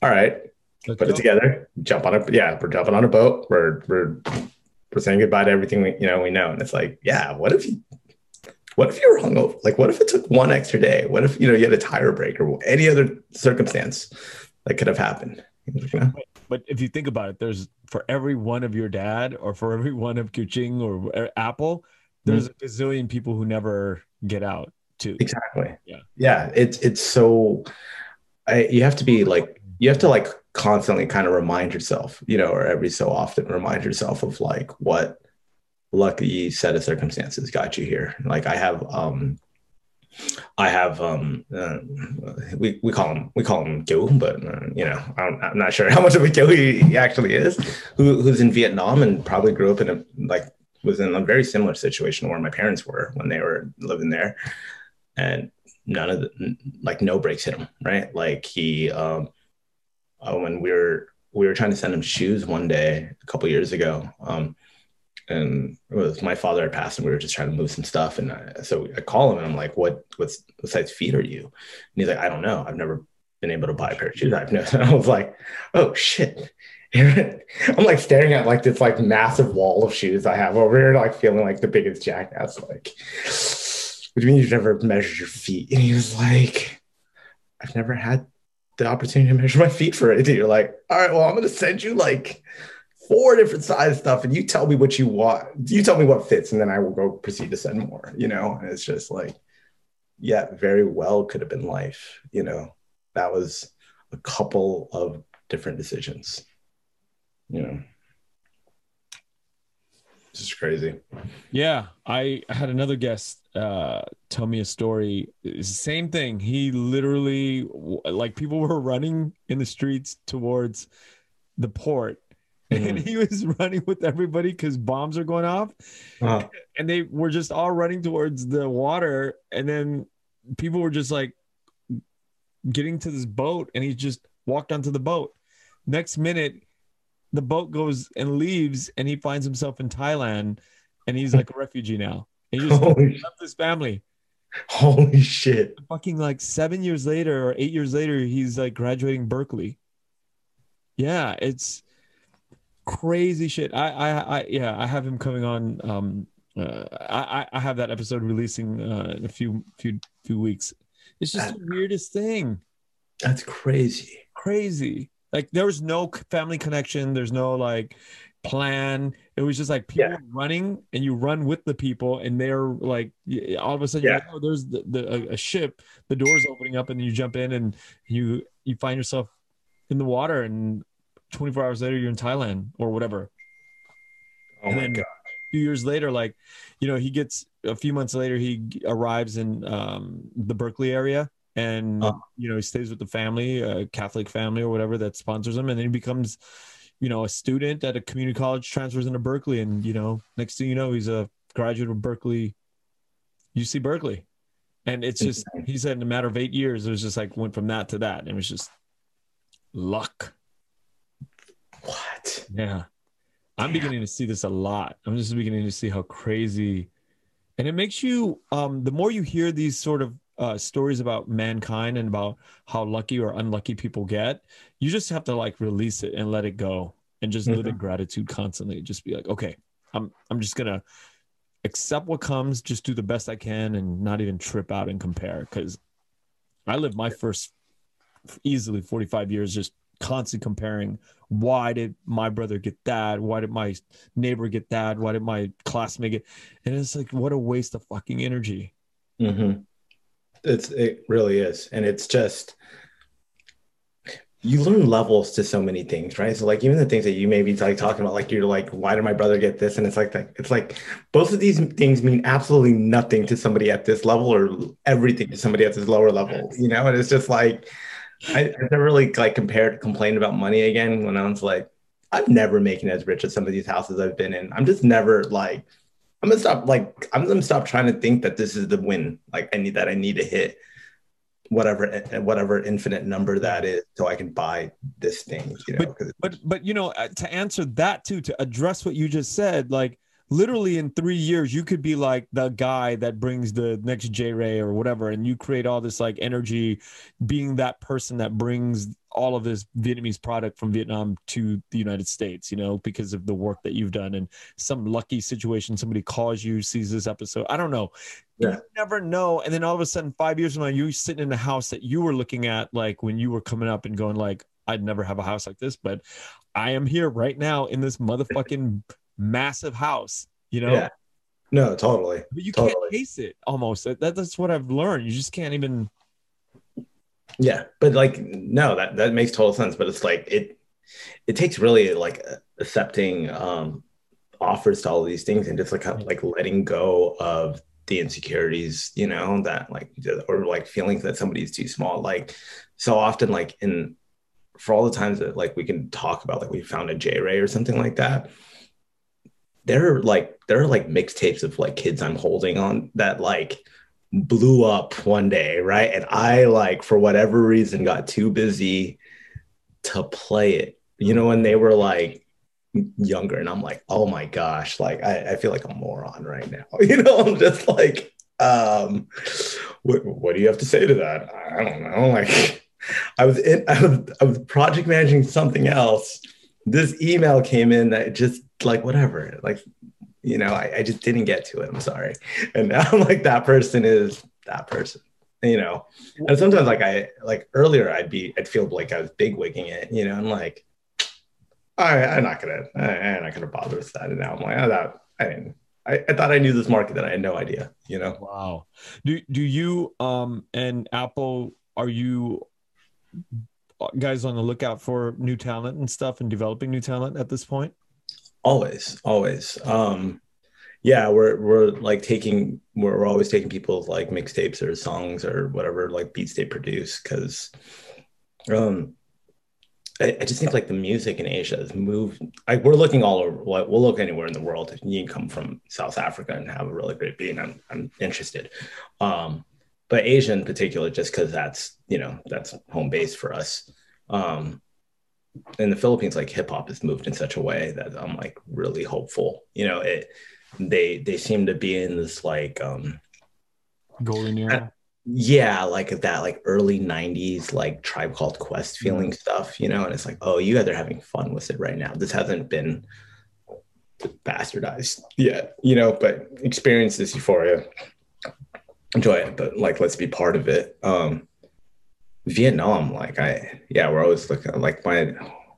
all right,
Let's
put it together, jump on a yeah, we're jumping on a boat. We're we're we're saying goodbye to everything we you know we know. And it's like, yeah, what if you what if you were hungover? Like what if it took one extra day? What if you know you had a tire break or any other circumstance that could have happened? You know?
But if you think about it, there's for every one of your dad or for every one of Kieu Chinh or Apl, there's mm-hmm. a gazillion people who never get out too.
Exactly.
Yeah.
Yeah. It's it's so I, you have to be like you have to like constantly kind of remind yourself, you know, or every so often remind yourself of like what lucky set of circumstances got you here. Like I have um I have um uh, we we call him we call him Gil, but uh, you know I'm, I'm not sure (laughs) how much of a Gil he, he actually is. Who who's in Vietnam and probably grew up in a like was in a very similar situation where my parents were when they were living there, and none of the like no breaks hit him right. Like he um uh, when we were we were trying to send him shoes one day a couple years ago. Um, and it my father had passed and we were just trying to move some stuff and I, so i call him and i'm like what what's what size feet are you? And he's like i don't know. I've never been able to buy a pair of shoes. I've never and (laughs) i was like oh shit. (laughs) I'm like staring at like this like massive wall of shoes i have over here like feeling like the biggest jackass like what do you mean you've never measured your feet? And he was like i've never had the opportunity to measure my feet for anything you're like all right well i'm gonna send you like four different size stuff and you tell me what you want you tell me what fits and then i will go proceed to send more you know and it's just like yeah very well could have been life you know that was a couple of different decisions you know it's just crazy
Yeah, I had another guest uh, tell me a story. Same thing. He literally, like, people were running in the streets towards the port, and he was (laughs) running with everybody because bombs are going off,
Uh,
and they were just all running towards the water, and then people were just like getting to this boat, and he just walked onto the boat. Next minute, the boat goes and leaves, and he finds himself in Thailand, and he's like a refugee now. And he just (laughs)
holy,
left his family.
holy shit
Fucking like seven years later or eight years later, he's like graduating Berkeley. Yeah, it's crazy shit. I, I, I, yeah, I have him coming on. Um, uh, I, I have that episode releasing uh, in a few, few, few weeks. It's just the weirdest thing.
that's crazy
Crazy. Like there was no family connection. There's no like plan. It was just like people
Yeah.
running, and you run with the people, and they're like, all of a sudden, you're
Yeah.
like, oh, there's the, the a, a ship. The doors opening up, and you jump in, and you you find yourself in the water, and 24 hours later, you're in Thailand or whatever.
oh
And
my
then-
god
few years later, like, you know, he gets a few months later, he arrives in um, the Berkeley area and,
Uh.
you know, he stays with the family, a Catholic family or whatever that sponsors him. And then he becomes, you know, a student at a community college, transfers into Berkeley. And, you know, next thing you know, he's a graduate of Berkeley, UC Berkeley. And it's just, he said in a matter of eight years, it was just like went from that to that. And it was just luck.
What
Yeah. I'm
Damn.
beginning to see this a lot. I'm just beginning to see how crazy and it makes you um the more you hear these sort of uh stories about mankind and about how lucky or unlucky people get, you just have to like release it and let it go and just live in gratitude constantly. Just be like, okay, I'm I'm just gonna accept what comes, just do the best I can and not even trip out and compare. Cause I lived my first easily 45 years just constantly comparing why did my brother get that why did my neighbor get that why did my classmate get and it's like what a waste of fucking energy
hmm It's it really is, and it's just you learn levels to so many things, right? So like even the things that you may be like talking about, like you're like, why did my brother get this? And it's like that. It's like both of these things mean absolutely nothing to somebody at this level, or everything to somebody at this lower level. You know, and it's just like I, I never really like compared complained about money again when I was like, I'm never making as rich as some of these houses I've been in. I'm just never like I'm gonna stop like I'm gonna stop trying to think that this is the win. Like I need that I need to hit whatever whatever infinite number that is so i can buy this thing you know
but but, but you know uh, to answer that too to address what you just said like literally in three years you could be like the guy that brings the next J Rey or whatever and you create all this like energy being that person that brings all of this vietnamese product from vietnam to the united states you know because of the work that you've done and some lucky situation somebody calls you sees this episode i don't know yeah. you never know and then all of a sudden five years from now you sitting in the house that you were looking at like when you were coming up and going like i'd never have a house like this but i am here right now in this motherfucking massive house, you know? Yeah.
No, totally.
But you
totally.
can't taste it almost. That, that's what I've learned. You just can't even.
Yeah, but like no, that that makes total sense. But it's like it it takes really like accepting um offers to all these things and just like like letting go of the insecurities, you know, that like or like feelings that somebody's too small. Like so often, like in for all the times that like we can talk about like we found a J Rey or something like that there are like there are like mixtapes of like kids I'm holding on that like blew up one day, right? And I like for whatever reason got too busy to play it. You know, when they were like younger, and I'm like, oh my gosh, like I, I feel like a moron right now. (laughs) You know, I'm just like, um, what, what do you have to say to that? I don't know. Like (laughs) I was in I was I was project managing something else. This email came in that just like whatever like you know I, I just didn't get to it i'm sorry and now i'm like that person is that person you know and sometimes like i like earlier i'd be i'd feel like i was big wigging it you know i'm like right i'm not gonna i'm not gonna bother with that and now i'm like oh, that i didn't I, I thought I knew this market that I had no idea, you know.
Wow. Do do you um and Apl are you guys on the lookout for new talent and stuff and developing new talent at this point?
Always, always. Um, yeah, we're we're like taking we're, we're always taking people's like mixtapes or songs or whatever like beats they produce because um I, I, just think like the music in Asia has moved. Like we're looking all over. We'll look anywhere in the world. if You come from South Africa and have a really great beat. I'm I'm interested. Um, but Asia in particular, just because that's you know that's home base for us. Um, in the Philippines, like hip hop has moved in such a way that I'm like really hopeful. You know, it they they seem to be in this like um
golden era.
Yeah, like that like early 90s like tribe called quest feeling mm-hmm. stuff, you know, and it's like, oh, you guys are having fun with it right now. This hasn't been bastardized yet, you know, but experience this euphoria. Enjoy it, but like let's be part of it. Um Vietnam, like I, yeah, we're always looking like my,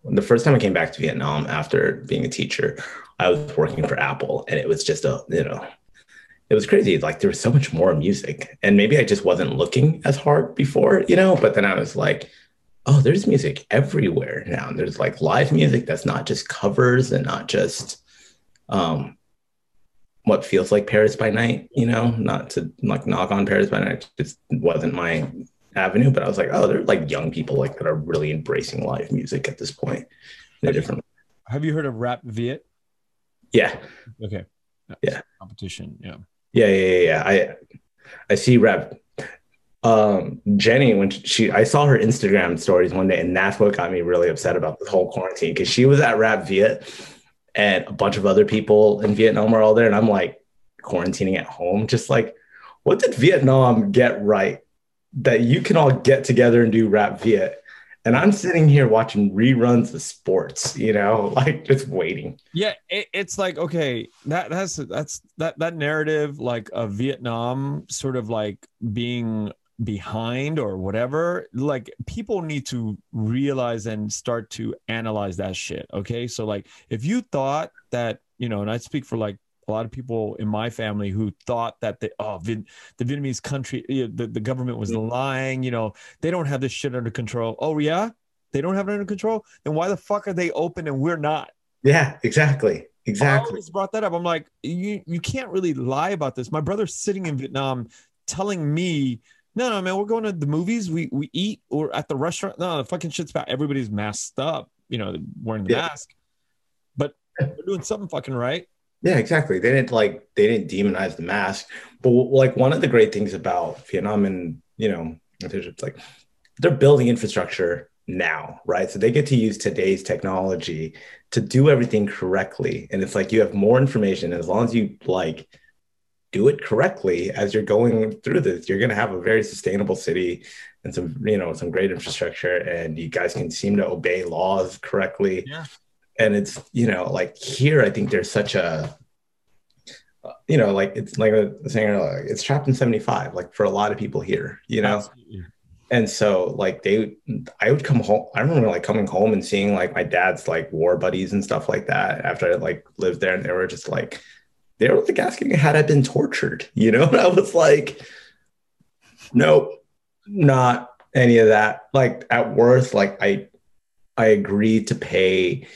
the first time I came back to Vietnam after being a teacher, I was working for Apl and it was just a, you know, it was crazy. Like there was so much more music and maybe I just wasn't looking as hard before, you know, but then I was like, oh, there's music everywhere now. And there's like live music that's not just covers and not just, um, what feels like Paris by night, you know, not to like knock on Paris by night, just wasn't my avenue, but I was like, oh, they're like young people like that are really embracing live music at this point in a different.
Have you heard of Rap Viet?
Yeah.
Okay.
yeah.
Competition. Yeah.
Yeah, yeah, yeah, yeah. I I see Rap. Um, Jenny, when she, I saw her Instagram stories one day, and that's what got me really upset about this whole quarantine because she was at Rap Viet, and a bunch of other people in Vietnam were all there, and I'm like quarantining at home, just like, what did Vietnam get right that you can all get together and do rap viet and i'm sitting here watching reruns of sports you know (laughs) like just waiting.
Yeah it, it's like okay that that's that's that that narrative like of vietnam sort of like being behind or whatever like people need to realize and start to analyze that shit okay? So like if you thought that you know and i speak for like a lot of people in my family who thought that the oh Vin, the Vietnamese country the, the government was lying. You know they don't have this shit under control. Oh yeah, they don't have it under control, then why the fuck are they open and we're not?
Yeah, exactly. Exactly I
always brought that up. I'm like, you you can't really lie about this. My brother's sitting in Vietnam telling me, no, no, man, we're going to the movies. We we eat or at the restaurant. No, the fucking shit's bad. Everybody's masked up, you know, wearing the
Yeah.
mask. But they're doing something fucking right.
Yeah, exactly. They didn't like they didn't demonize the mask, but like one of the great things about Vietnam and you know, like they're building infrastructure now, right? So they get to use today's technology to do everything correctly, and it's like you have more information And as long as you like do it correctly as you're going through this, you're going to have a very sustainable city and some you know some great infrastructure, and you guys can seem to obey laws correctly
Yeah.
And it's you know like here i think there's such a you know like it's like was saying it's trapped in 75 like for a lot of people here you know?
Absolutely.
and so like they i would come home i remember like coming home and seeing like my dad's like war buddies and stuff like that after i like lived there and they were just like they were like asking had i been tortured you know? (laughs) And i was like nope not any of that. Like at worst like i i agreed to pay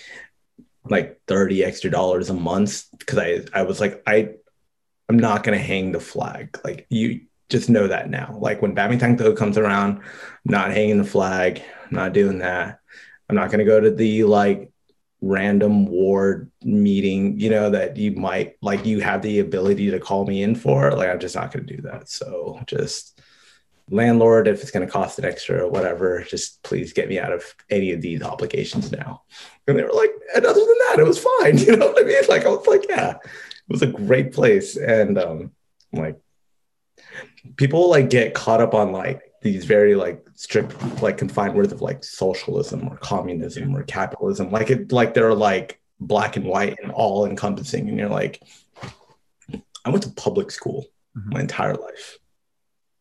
like 30 extra dollars a month because i i was like i i'm not to hang the flag. Like you just know that now. Like when Bamintang comes around I'm not hanging the flag I'm not doing that. I'm not to go to the like random ward meeting you know that you might like you have the ability to call me in for. Like i'm just not to do that. So just landlord if it's going to cost an extra or whatever just please get me out of any of these obligations now. And they were like and other than that it was fine (laughs) you know what i mean? Like i was like yeah it was a great place. And um like people like get caught up on like these very like strict like confined words of like socialism or communism or capitalism. Like it like they're like black and white and all encompassing and you're like i went to public school
Mhm.
my entire life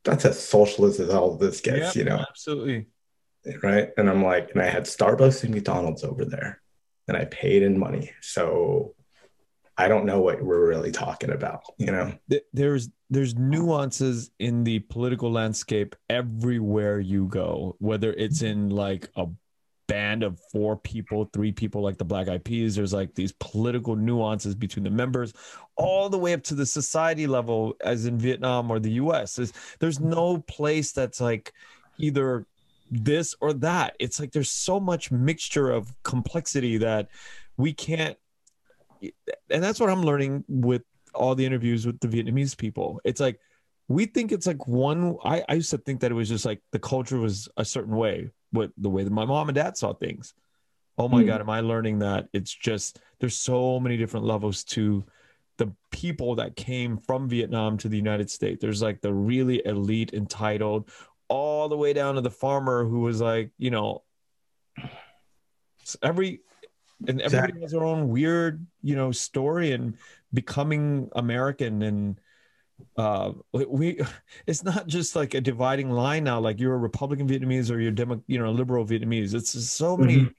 that's as socialist as all this gets
Yep,
you know
absolutely.
right? And I'm like, and I had Starbucks and McDonald's over there, and I paid in money. So I don't know what we're really talking about, you know?
There's there's nuances in the political landscape everywhere you go, whether it's in like a band of four people, three people, like the Black Eyed Peas. There's like these political nuances between the members, all the way up to the society level, as in Vietnam or the U.S. There's, there's no place that's like either this or that. It's like there's so much mixture of complexity that we can't. And that's what I'm learning with all the interviews with the Vietnamese people. It's like we think it's like one. I, I used to think that it was just like the culture was a certain way, what the way that my mom and dad saw things. Oh my
Hmm.
God, am I learning that it's just there's so many different levels to the people that came from Vietnam to the United States. There's like the really elite, entitled, all the way down to the farmer who was like, you know, every and everybody
Exactly.
has their own weird, you know, story and becoming American and uh we (laughs) it's not just like a dividing line now like you're a republican vietnamese or you're demo you know liberal vietnamese. It's so many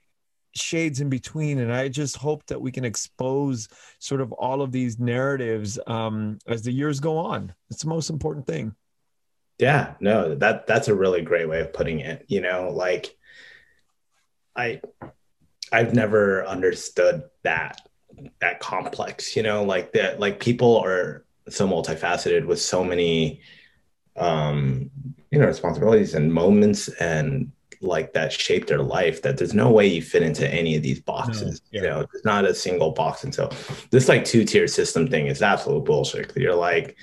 shades in between and i just hope that we can expose sort of all of these narratives um as the years go on. It's the most important thing.
Yeah, no, that that's a really great way of putting it. You know, like I I've never understood that that complex, you know, like that like people are so multifaceted with so many um you know responsibilities and moments and like that shape their life that there's no way you fit into any of these boxes.
yeah.
You know, it's not a single box. And so this like two-tier system thing is absolute bullshit. You're like,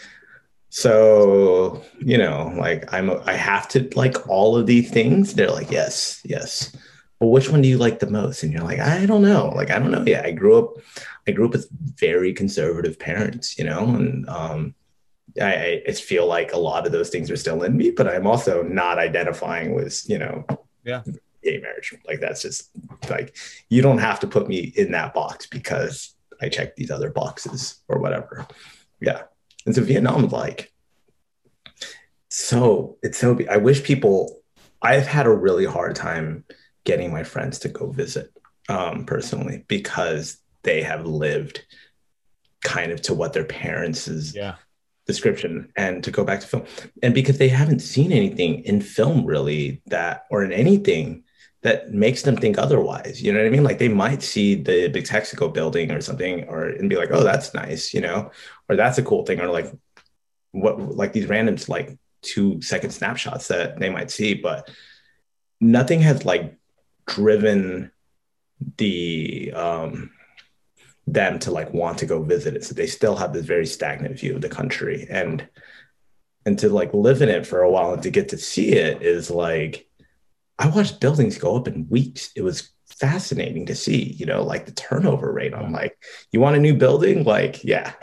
so you know like i'm i have to like all of these things they're like yes yes but which one do you like the most and you're like i don't know like i don't know yeah i grew up i grew up with very conservative parents you know and um I, I feel like a lot of those things are still in me but i'm also not identifying with you know
Yeah.
gay marriage like that's just like you don't have to put me in that box because i check these other boxes or whatever yeah and so Vietnam, like, so it's so. I wish people. I've had a really hard time getting my friends to go visit um, personally because they have lived kind of to what their parents'
yeah
description and to go back to film and because they haven't seen anything in film really that or in anything that makes them think otherwise. You know what I mean? Like they might see the Bitexco building or something, or and be like, "Oh, that's nice," you know, or that's a cool thing, or like what like these random like two second snapshots that they might see, but nothing has like driven the um them to like want to go visit it. So they still have this very stagnant view of the country and and to like live in it for a while and to get to see it is like I watched buildings go up in weeks. It was fascinating to see, you know, like the turnover rate. I'm like, you want a new building? Like, yeah.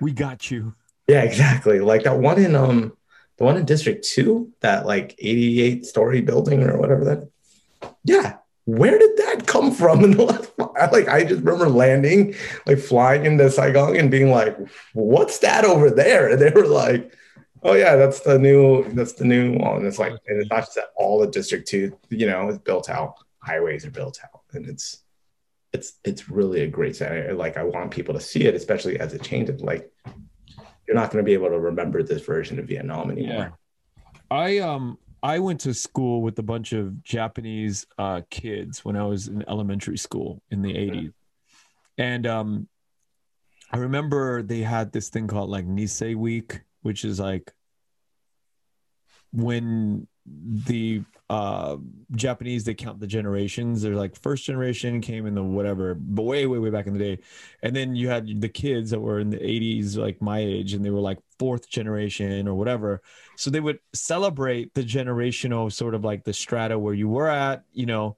We got you.
Yeah, exactly. Like that one in um the one in District 2, that like 88 story building or whatever that. Yeah. Where did that come from last like I just remember landing, like flying into Saigon and being like, what's that over there? And they were like, Oh yeah, that's the new that's the new one. It's like and it's not just that all the district two, you know, is built out. Highways are built out, and it's it's it's really a great set. Like I want people to see it, especially as it changes. Like you're not going to be able to remember this version of Vietnam anymore. Yeah.
I um I went to school with a bunch of Japanese uh, kids when I was in elementary school in the 80s. And um, I remember they had this thing called like Nisei Week, which is like when the uh Japanese they count the generations. They're like first generation came in the whatever, but way, way, way back in the day. And then you had the kids that were in the 80s, like my age, and they were like fourth generation or whatever. So they would celebrate the generational sort of like the strata where you were at, you know.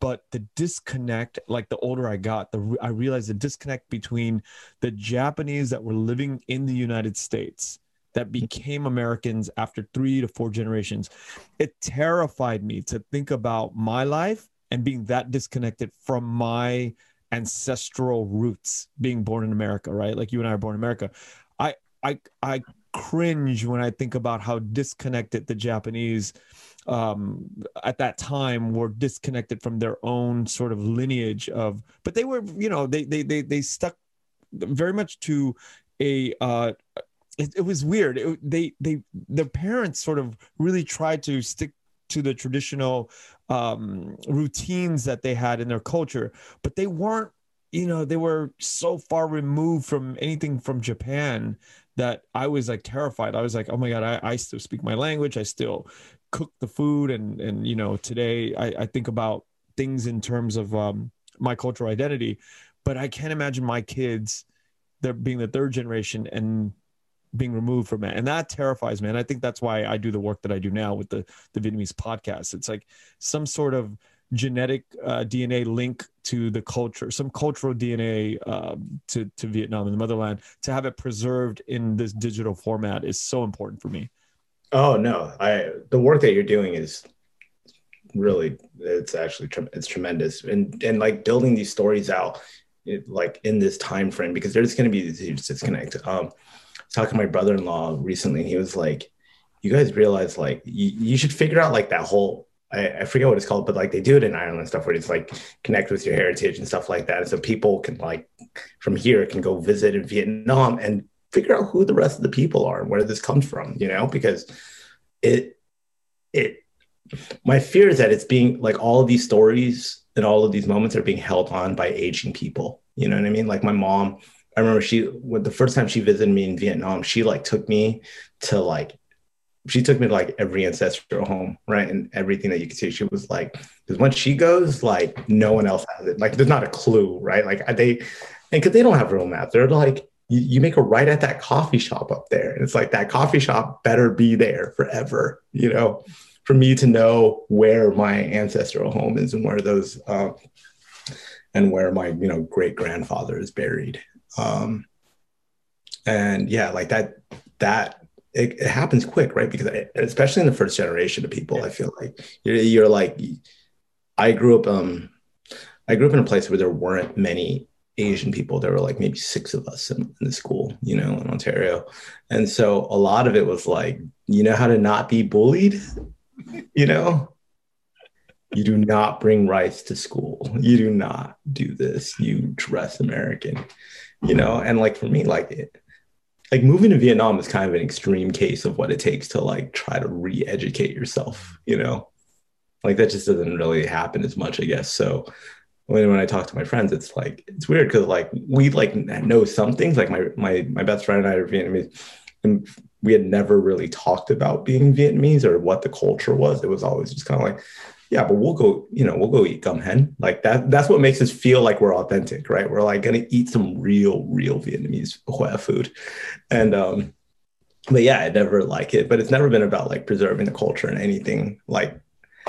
But the disconnect, like the older I got, the I realized the disconnect between the Japanese that were living in the United States that became Americans after three to four generations. It terrified me to think about my life and being that disconnected from my ancestral roots, being born in America, right? Like you and I are born in America. I I I cringe when I think about how disconnected the Japanese um, at that time were disconnected from their own sort of lineage of, but they were, you know, they they they they stuck very much to a uh, it, it was weird. It, they they their parents sort of really tried to stick to the traditional um, routines that they had in their culture, but they weren't. You know, they were so far removed from anything from Japan that I was like terrified. I was like, oh my god, I, I still speak my language. I still cook the food, and and you know, today I, I think about things in terms of um, my cultural identity, but I can't imagine my kids they're being the third generation and being removed from it. And that terrifies me. And i think that's why i do the work that i do now with the the vietnamese podcast. It's like some sort of genetic uh, dna link to the culture some cultural dna um, to, to vietnam and the motherland. To have it preserved in this digital format is so important for me.
Oh no. I the work that you're doing is really it's actually it's tremendous. And and like building these stories out it, like in this time frame because there's going to be this huge disconnect um talking to my brother-in-law recently and he was like you guys realize like you, you should figure out like that whole I, I, forget what it's called, but like they do it in Ireland and stuff where it's like connect with your heritage and stuff like that. And so people can like from here can go visit in Vietnam and figure out who the rest of the people are and where this comes from, you know, because it it my fear is that it's being like all of these stories and all of these moments are being held on by aging people. You know what I mean? Like my mom I remember she when the first time she visited me in Vietnam, she like took me to like she took me to like every ancestral home, right? And everything that you could see. She was like, because when she goes, like no one else has it. Like there's not a clue, right? Like they and because they don't have real maps, they're like, you, you make a right at that coffee shop up there. And it's like that coffee shop better be there forever, you know, for me to know where my ancestral home is and where those um, and where my, you know, great grandfather is buried. Um, and yeah, like that, that it, it, happens quick, right? Because I, especially in the first generation of people, yeah. I feel like you're, you're like, I grew up, um, I grew up in a place where there weren't many Asian people. There were like maybe six of us in, in, the school, you know, in Ontario. And so a lot of it was like, you know how to not be bullied, (laughs) you know? You do not bring rice to school. You do not do this. You dress American you know and like for me like it like moving to vietnam is kind of an extreme case of what it takes to like try to re-educate yourself you know Like that just doesn't really happen as much, I guess. So when, when I talk to my friends, it's like it's weird because like we like know some things. Like my my my best friend and I are Vietnamese, and we had never really talked about being Vietnamese or what the culture was. It was always just kind of like, yeah, but we'll go, you know, we'll go eat gum hen. Like that. That's what makes us feel like we're authentic, right? We're like gonna eat some real, real Vietnamese food, and um, but yeah, I never like it. But it's never been about like preserving the culture and anything like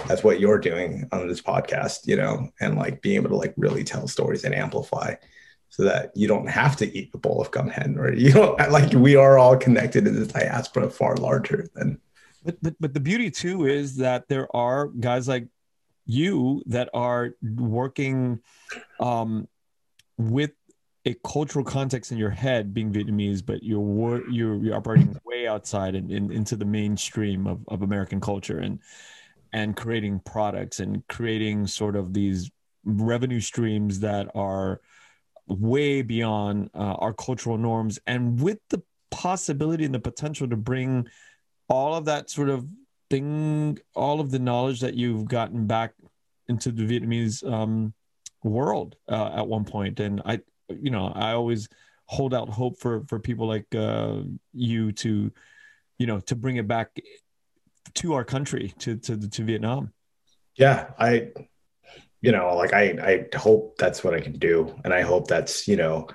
that's what you're doing on this podcast, you know, and like being able to like really tell stories and amplify so that you don't have to eat a bowl of gum hen or (laughs) you know like we are all connected in this diaspora far larger than
but, but but the beauty too is that there are guys like you that are working um with a cultural context in your head being Vietnamese, but you're you're, you're operating way outside and in, into the mainstream of, of American culture. And and creating products and creating sort of these revenue streams that are way beyond uh, our cultural norms and with the possibility and the potential to bring all of that sort of thing all of the knowledge that you've gotten back into the vietnamese um, world uh, at one point and i you know i always hold out hope for for people like uh, you to you know to bring it back to our country, to to to Vietnam.
Yeah, I, you know, like I I hope that's what I can do, and I hope that's you know,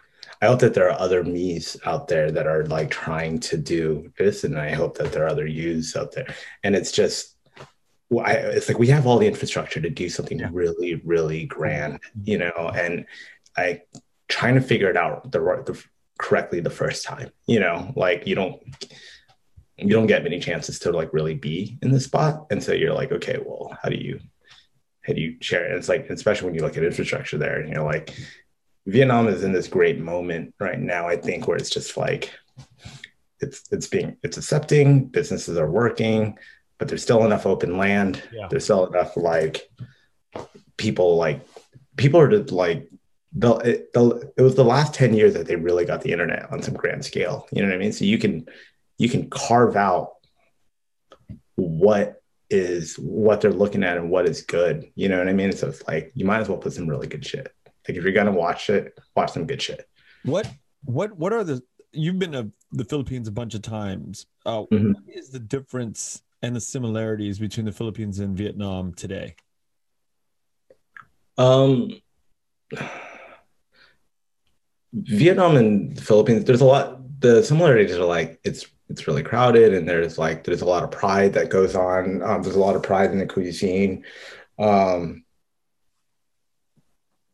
I hope that there are other me's out there that are like trying to do this, and I hope that there are other yous out there, and it's just. I, it's like we have all the infrastructure to do something yeah. really, really grand, mm-hmm. you know, and I trying to figure it out the, the correctly the first time, you know, like you don't you don't get many chances to like really be in the spot. And so you're like, okay, well, how do you how do you share it? And it's like, especially when you look at infrastructure there, and you're like, Vietnam is in this great moment right now, I think, where it's just like it's it's being it's accepting, businesses are working, but there's still enough open land. Yeah. There's still enough like people like people are just like the it, the it was the last 10 years that they really got the internet on some grand scale. You know what I mean? So you can you can carve out what is what they're looking at and what is good. You know what I mean? So it's like you might as well put some really good shit. Like if you're gonna watch it, watch some good shit.
What what what are the you've been to the Philippines a bunch of times. Uh, mm-hmm. What is the difference and the similarities between the Philippines and Vietnam today?
Um Vietnam and the Philippines, there's a lot the similarities are like it's it's really crowded and there's like there's a lot of pride that goes on um, there's a lot of pride in the cuisine um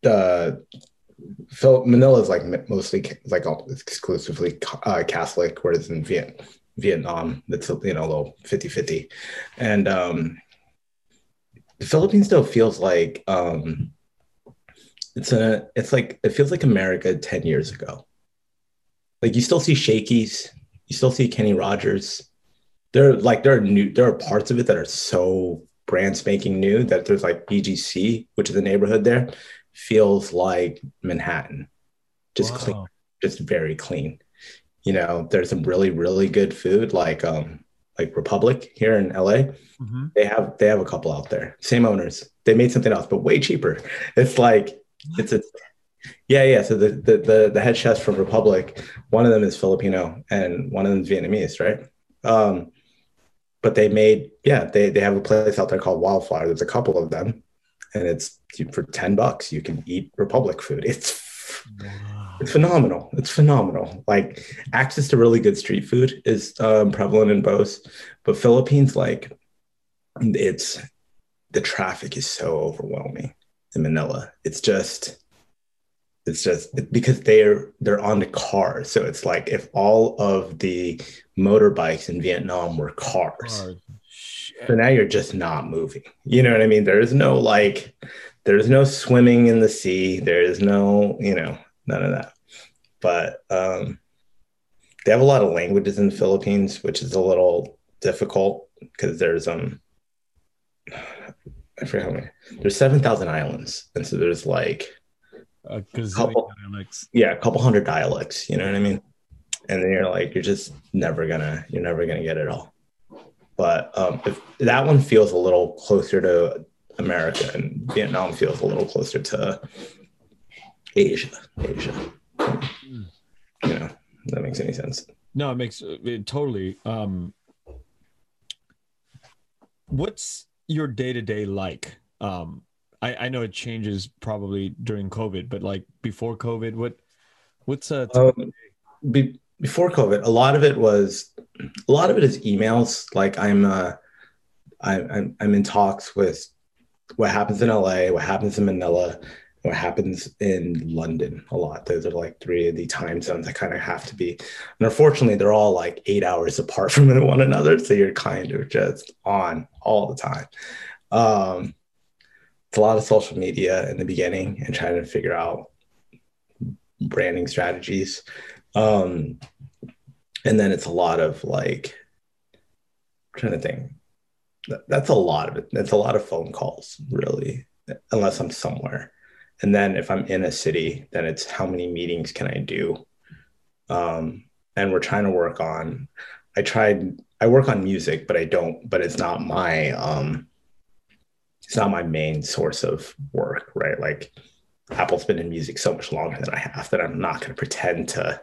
Phil, Manila is like mostly like exclusively uh, Catholic, whereas in Viet, Vietnam, it's you know a little 50 50. And um, the Philippines still feels like um, it's a it's like it feels like America 10 years ago. Like you still see Shakey's, you still see Kenny Rogers. There, like there are new, there are parts of it that are so brand spanking new that there's like BGC, which is the neighborhood there, feels like Manhattan, just wow. clean, just very clean. You know, there's some really really good food like um like Republic here in LA. Mm-hmm. They have they have a couple out there, same owners. They made something else, but way cheaper. (laughs) It's like it's a yeah, yeah. So the, the the the head chefs from Republic, one of them is Filipino and one of them is Vietnamese, right? Um, but they made yeah, they they have a place out there called Wildflower. There's a couple of them, and it's for ten bucks you can eat Republic food. It's wow. it's phenomenal. It's phenomenal. Like access to really good street food is um, prevalent in both, but Philippines like it's the traffic is so overwhelming in Manila. It's just it's just because they're they're on the car so it's like if all of the motorbikes in vietnam were cars oh, so now you're just not moving you know what i mean there is no like there's no swimming in the sea there is no you know none of that but um they have a lot of languages in the philippines which is a little difficult because there's um i forget how many there's 7000 islands and so there's like
a couple, dialects.
Yeah, a couple hundred dialects. You know what I mean? And then you're like, you're just never gonna, you're never gonna get it all. But um, if that one feels a little closer to America, and Vietnam feels a little closer to Asia. Asia. You know, that makes any sense.
No, it makes it totally. Um, what's your day to day like? Um, I, I know it changes probably during COVID, but like before COVID, what what's uh
um, be, before COVID, a lot of it was a lot of it is emails. Like I'm uh I, I'm I'm in talks with what happens in LA, what happens in Manila, what happens in London a lot. Those are like three of the time zones that kind of have to be. And unfortunately, they're all like eight hours apart (laughs) from one another. So you're kind of just on all the time. Um, it's a lot of social media in the beginning and trying to figure out branding strategies. Um, and then it's a lot of like, I'm trying to think. That's a lot of it. That's a lot of phone calls, really, unless I'm somewhere. And then if I'm in a city, then it's how many meetings can I do? Um, and we're trying to work on. I tried. I work on music, but I don't. But it's not my. Um, it's not my main source of work, right? Like Apl's been in music so much longer than I have that I'm not going to pretend to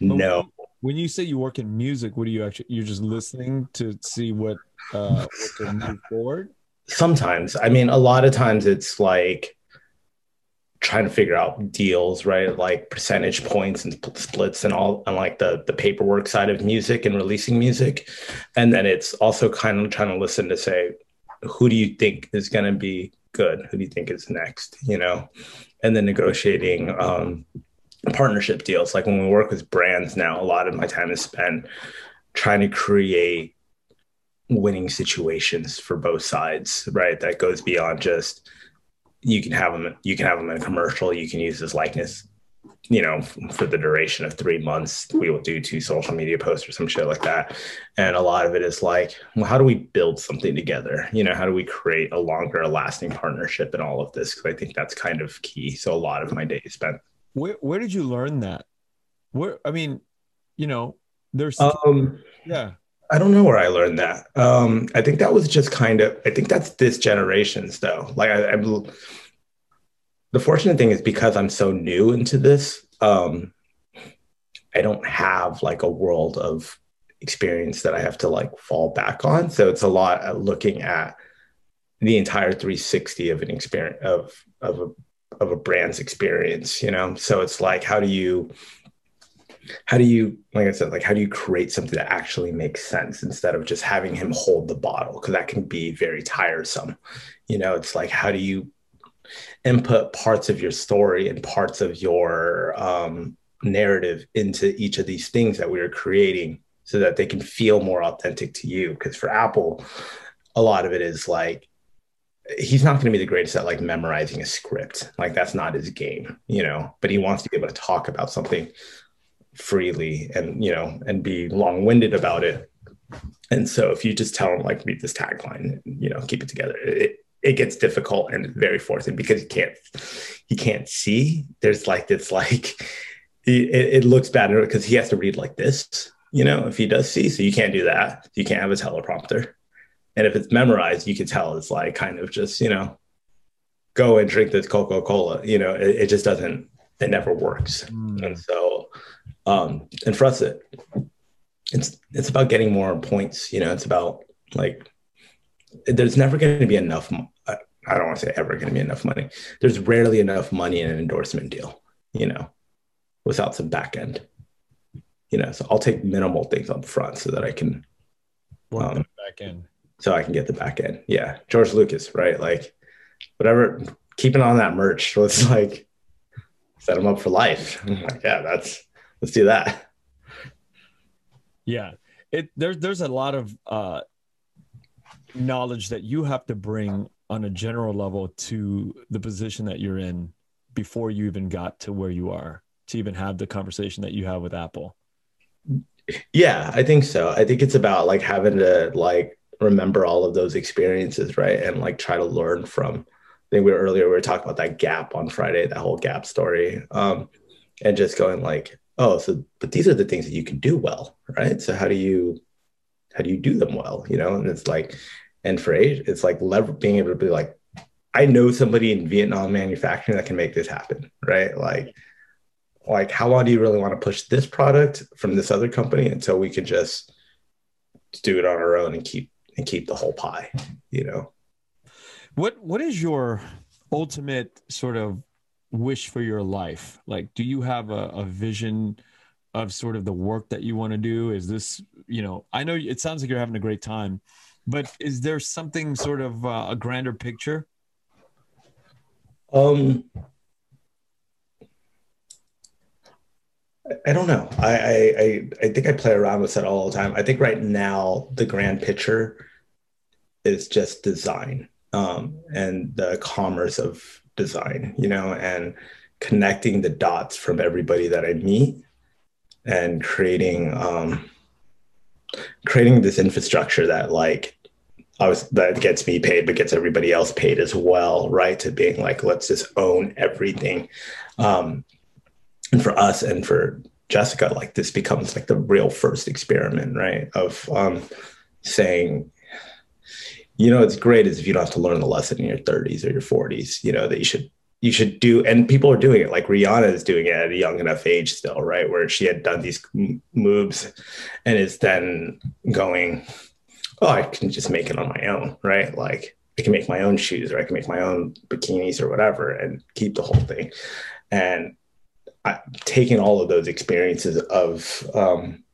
know.
When you say you work in music, what do you actually? You're just listening to see what uh, what to move forward.
Sometimes, I mean, a lot of times it's like trying to figure out deals, right? Like percentage points and splits and all, and like the the paperwork side of music and releasing music, and then it's also kind of trying to listen to say, who do you think is going to be good? Who do you think is next? You know, and then negotiating um, partnership deals. Like when we work with brands now, a lot of my time is spent trying to create winning situations for both sides, right? That goes beyond just you can have them you can have them in a commercial you can use this likeness you know for the duration of three months we will do two social media posts or some shit like that and a lot of it is like well how do we build something together you know how do we create a longer lasting partnership in all of this because i think that's kind of key so a lot of my day is spent
where, where did you learn that where i mean you know there's
um
yeah
I don't know where I learned that. Um, I think that was just kind of. I think that's this generation's though. Like I, I'm. The fortunate thing is because I'm so new into this, um, I don't have like a world of experience that I have to like fall back on. So it's a lot of looking at the entire 360 of an experience of of a of a brand's experience. You know, so it's like how do you how do you like i said like how do you create something that actually makes sense instead of just having him hold the bottle because that can be very tiresome you know it's like how do you input parts of your story and parts of your um, narrative into each of these things that we are creating so that they can feel more authentic to you. Because for Apl a lot of it is like he's not going to be the greatest at like memorizing a script. Like that's not his game you know? But he wants to be able to talk about something freely and you know and be long-winded about it. And so if you just tell them like read this tagline you know keep it together it, it gets difficult and very forcing because he can't he can't see there's like this like it, it looks bad because he has to read like this you know if he does see so you can't do that you can't have a teleprompter and if it's memorized you can tell it's like kind of just you know go and drink this coca-cola you know it, it just doesn't it never works mm. and so um, and for us, it, it's it's about getting more points. You know, it's about like there's never going to be enough. I don't want to say ever going to be enough money. There's rarely enough money in an endorsement deal. You know, without some back end. You know, so I'll take minimal things up front so that I can
um, back end.
So I can get the back end. Yeah, George Lucas, right? Like whatever. Keeping on that merch was (laughs) like set them up for life. (laughs) Like, yeah, that's let's do that.
Yeah, it there's there's a lot of uh, knowledge that you have to bring on a general level to the position that you're in before you even got to where you are to even have the conversation that you have with Apl.
Yeah, I think so. I think it's about like having to like remember all of those experiences, right? And like try to learn from. I think we were earlier we were talking about that gap on Friday, that whole gap story, um, and just going like, oh so but these are the things that you can do well right so how do you how do you do them well you know and it's like and for age it's like lever being able to be like I know somebody in Vietnam manufacturing that can make this happen, right? Like, like how long do you really want to push this product from this other company until we can just do it on our own and keep and keep the whole pie, you know?
What what is your ultimate sort of wish for your life? Like, do you have a, a vision of sort of the work that you want to do? Is this, you know, I know it sounds like you're having a great time, but is there something sort of uh, a grander picture?
Um, I don't know. I, I I think I play around with that all the time. I think right now the grand picture is just design um, and the commerce of design, you know, and connecting the dots from everybody that I meet and creating um, creating this infrastructure that like was that gets me paid but gets everybody else paid as well, right? To being like, let's just own everything. Um, and for us and for Jessica, like this becomes like the real first experiment, right? Of um, saying, you know, it's great is if you don't have to learn the lesson in your 30s or your 40s, you know, that you should you should do and people are doing it like rihanna is doing it at a young enough age still right where she had done these moves and is then going oh i can just make it on my own right like i can make my own shoes or i can make my own bikinis or whatever and keep the whole thing and I, taking all of those experiences of um,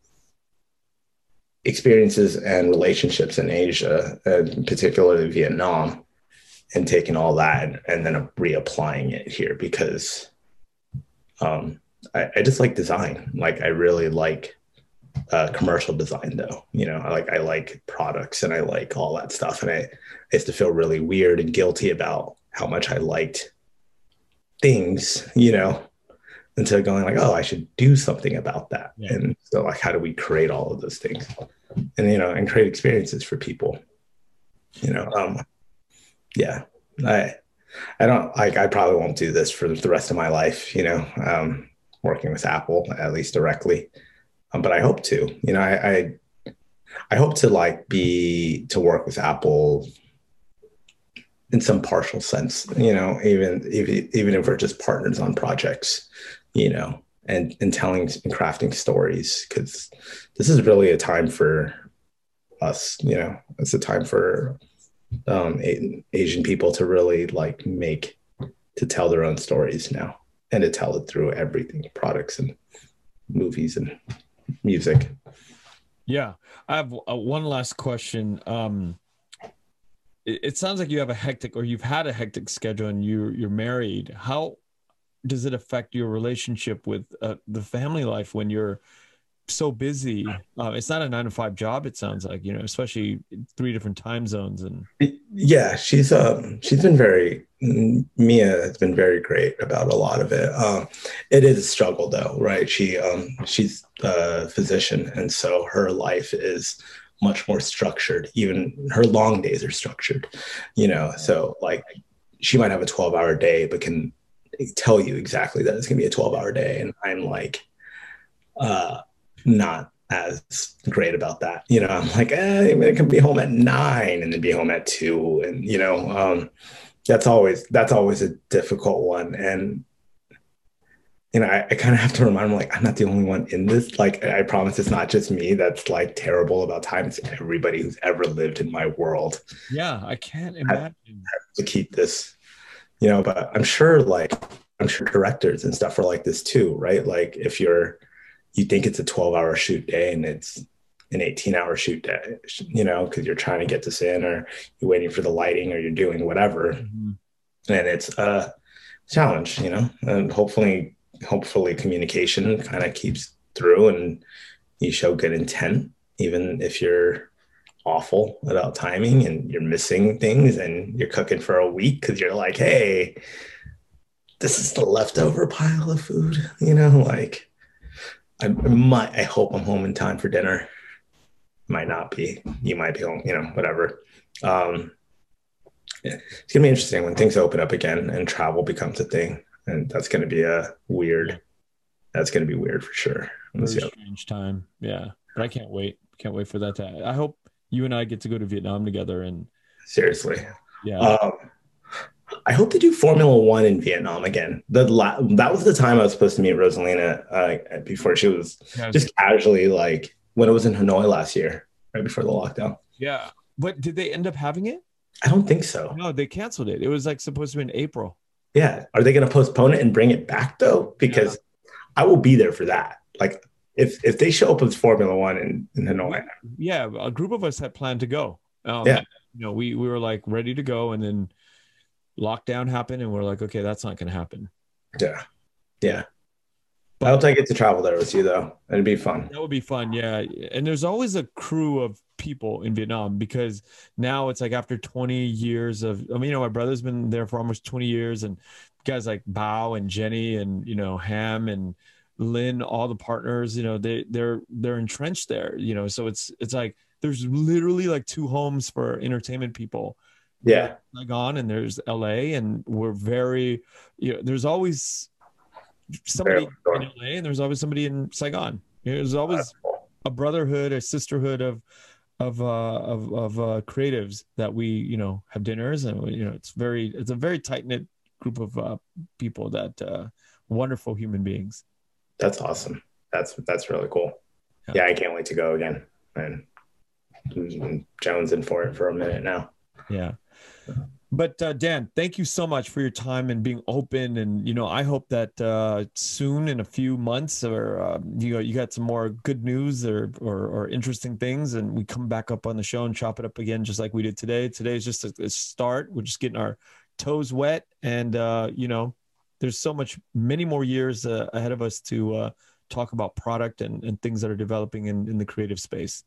experiences and relationships in asia and particularly vietnam and taking all that and then reapplying it here because um, I, I, just like design. Like I really like uh, commercial design though. You know, I like I like products and I like all that stuff. And I, I used to feel really weird and guilty about how much I liked things, you know, until going like, oh, I should do something about that. Yeah. And so like how do we create all of those things? And you know, and create experiences for people. You know, um, yeah, I I don't like I probably won't do this for the rest of my life, you know, um, working with Apl at least directly. Um, but I hope to, you know, I, I I hope to like be to work with Apl in some partial sense, you know, even even even if we're just partners on projects, you know, and and telling and crafting stories because this is really a time for us, you know, it's a time for um, Asian people to really like make to tell their own stories now and to tell it through everything products and movies and music.
Yeah, I have uh, one last question. Um, it, it, sounds like you have a hectic, or you've had a hectic schedule, and you you're married. How does it affect your relationship with uh, the family life when you're so busy. Uh, it's not a nine to five job. It sounds like you know, especially three different time zones. And
yeah, she's um she's been very Mia has been very great about a lot of it. Um, it is a struggle though, right? She um she's a physician, and so her life is much more structured. Even her long days are structured, you know. So like she might have a twelve hour day, but can tell you exactly that it's gonna be a twelve hour day, and I'm like. uh not as great about that. You know, I'm like, eh, I can be home at nine and then be home at two. And, you know, um, that's always, that's always a difficult one. And, you know, I, I kind of have to remind them, like, I'm not the only one in this. Like, I promise it's not just me that's like terrible about time. It's everybody who's ever lived in my world.
Yeah, I can't imagine.
to keep this, you know, but I'm sure, like, I'm sure directors and stuff are like this too, right? Like, if you're, you think it's a 12 hour shoot day and it's an 18 hour shoot day, you know, because you're trying to get this in or you're waiting for the lighting or you're doing whatever. Mm-hmm. And it's a challenge, you know, and hopefully, hopefully communication kind of keeps through and you show good intent, even if you're awful about timing and you're missing things and you're cooking for a week because you're like, hey, this is the leftover pile of food, you know, like I, might. I hope I'm home in time for dinner. Might not be. You might be home. You know, whatever. Um, yeah. It's gonna be interesting when things open up again and travel becomes a thing, and that's gonna be a weird. That's gonna be weird for sure.
Very strange time. Yeah, but I can't wait. Can't wait for that to. I hope you and I get to go to Vietnam together and.
Seriously.
Yeah.
Um, I hope to do Formula One in Vietnam again. The la- that was the time I was supposed to meet Rosalina uh, before she was
Yeah.
just casually like when it was in Hanoi last year, right before the lockdown.
Yeah. But did they end up having it?
I don't think so.
No, they canceled it. It was like supposed to be in April.
Yeah, are they going to postpone it and bring it back though? Because I will be there for that. Like if if they show up with Formula One in, in Hanoi,
Yeah, a group of us had planned to go. Um,
Yeah.
You know, we we were like ready to go, and then lockdown happened, and we're like, okay, that's not going to happen.
yeah, yeah. But, I hope I get to travel there with you though. It'd be fun.
That would be fun, yeah. And there's always a crew of people in Vietnam because now it's like after 20 years of, I mean, you know, my brother's been there for almost 20 years, and guys like Bao and Jenny and you know Ham and Lynn, all the partners, you know, they they're they're entrenched there, you know. So it's it's like there's literally like two homes for entertainment people.
Yeah,
Saigon and there's LA, and we're very, you know, there's always somebody in LA and there's always somebody in Saigon. You know, There's always a brotherhood, a sisterhood of of uh, of of uh, creatives that we you know have dinners and you know it's very it's a very tight knit group of uh, people that uh, wonderful human beings.
that's awesome. That's that's really cool.
Yeah.
Yeah, I can't wait to go again. And I'm jonesing for it for a minute now.
Yeah. But uh, Dan, thank you so much for your time and being open. And you know, I hope that uh, soon, in a few months, or uh, you know, you got some more good news or, or or interesting things, and we come back up on the show and chop it up again, just like we did today. Today is just a, a start. We're just getting our toes wet, and uh, you know, there's so much, many more years uh, ahead of us to uh, talk about product and, and things that are developing in, in the creative space.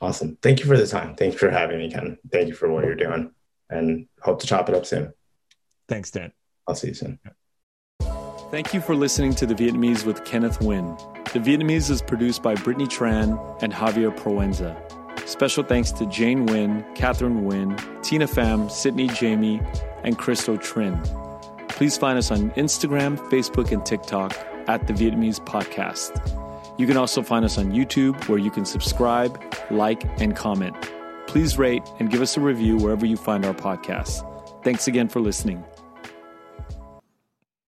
Awesome. Thank you for the time. Thanks for having me, Ken. Thank you for what you're doing. And hope to chop it up soon.
Thanks, Dan.
I'll see you soon.
Thank you for listening to The Vietnamese with Kenneth Nguyen. The Vietnamese is produced by Brittany Tran and Javier Proenza. Special thanks to Jane Nguyen, Catherine Nguyen, Tina Pham, Sydney Jamie, and Christo Trin. Please find us on Instagram, Facebook, and TikTok at The Vietnamese Podcast. You can also find us on YouTube where you can subscribe, like, and comment. Please rate and give us a review wherever you find our podcasts. Thanks again for listening.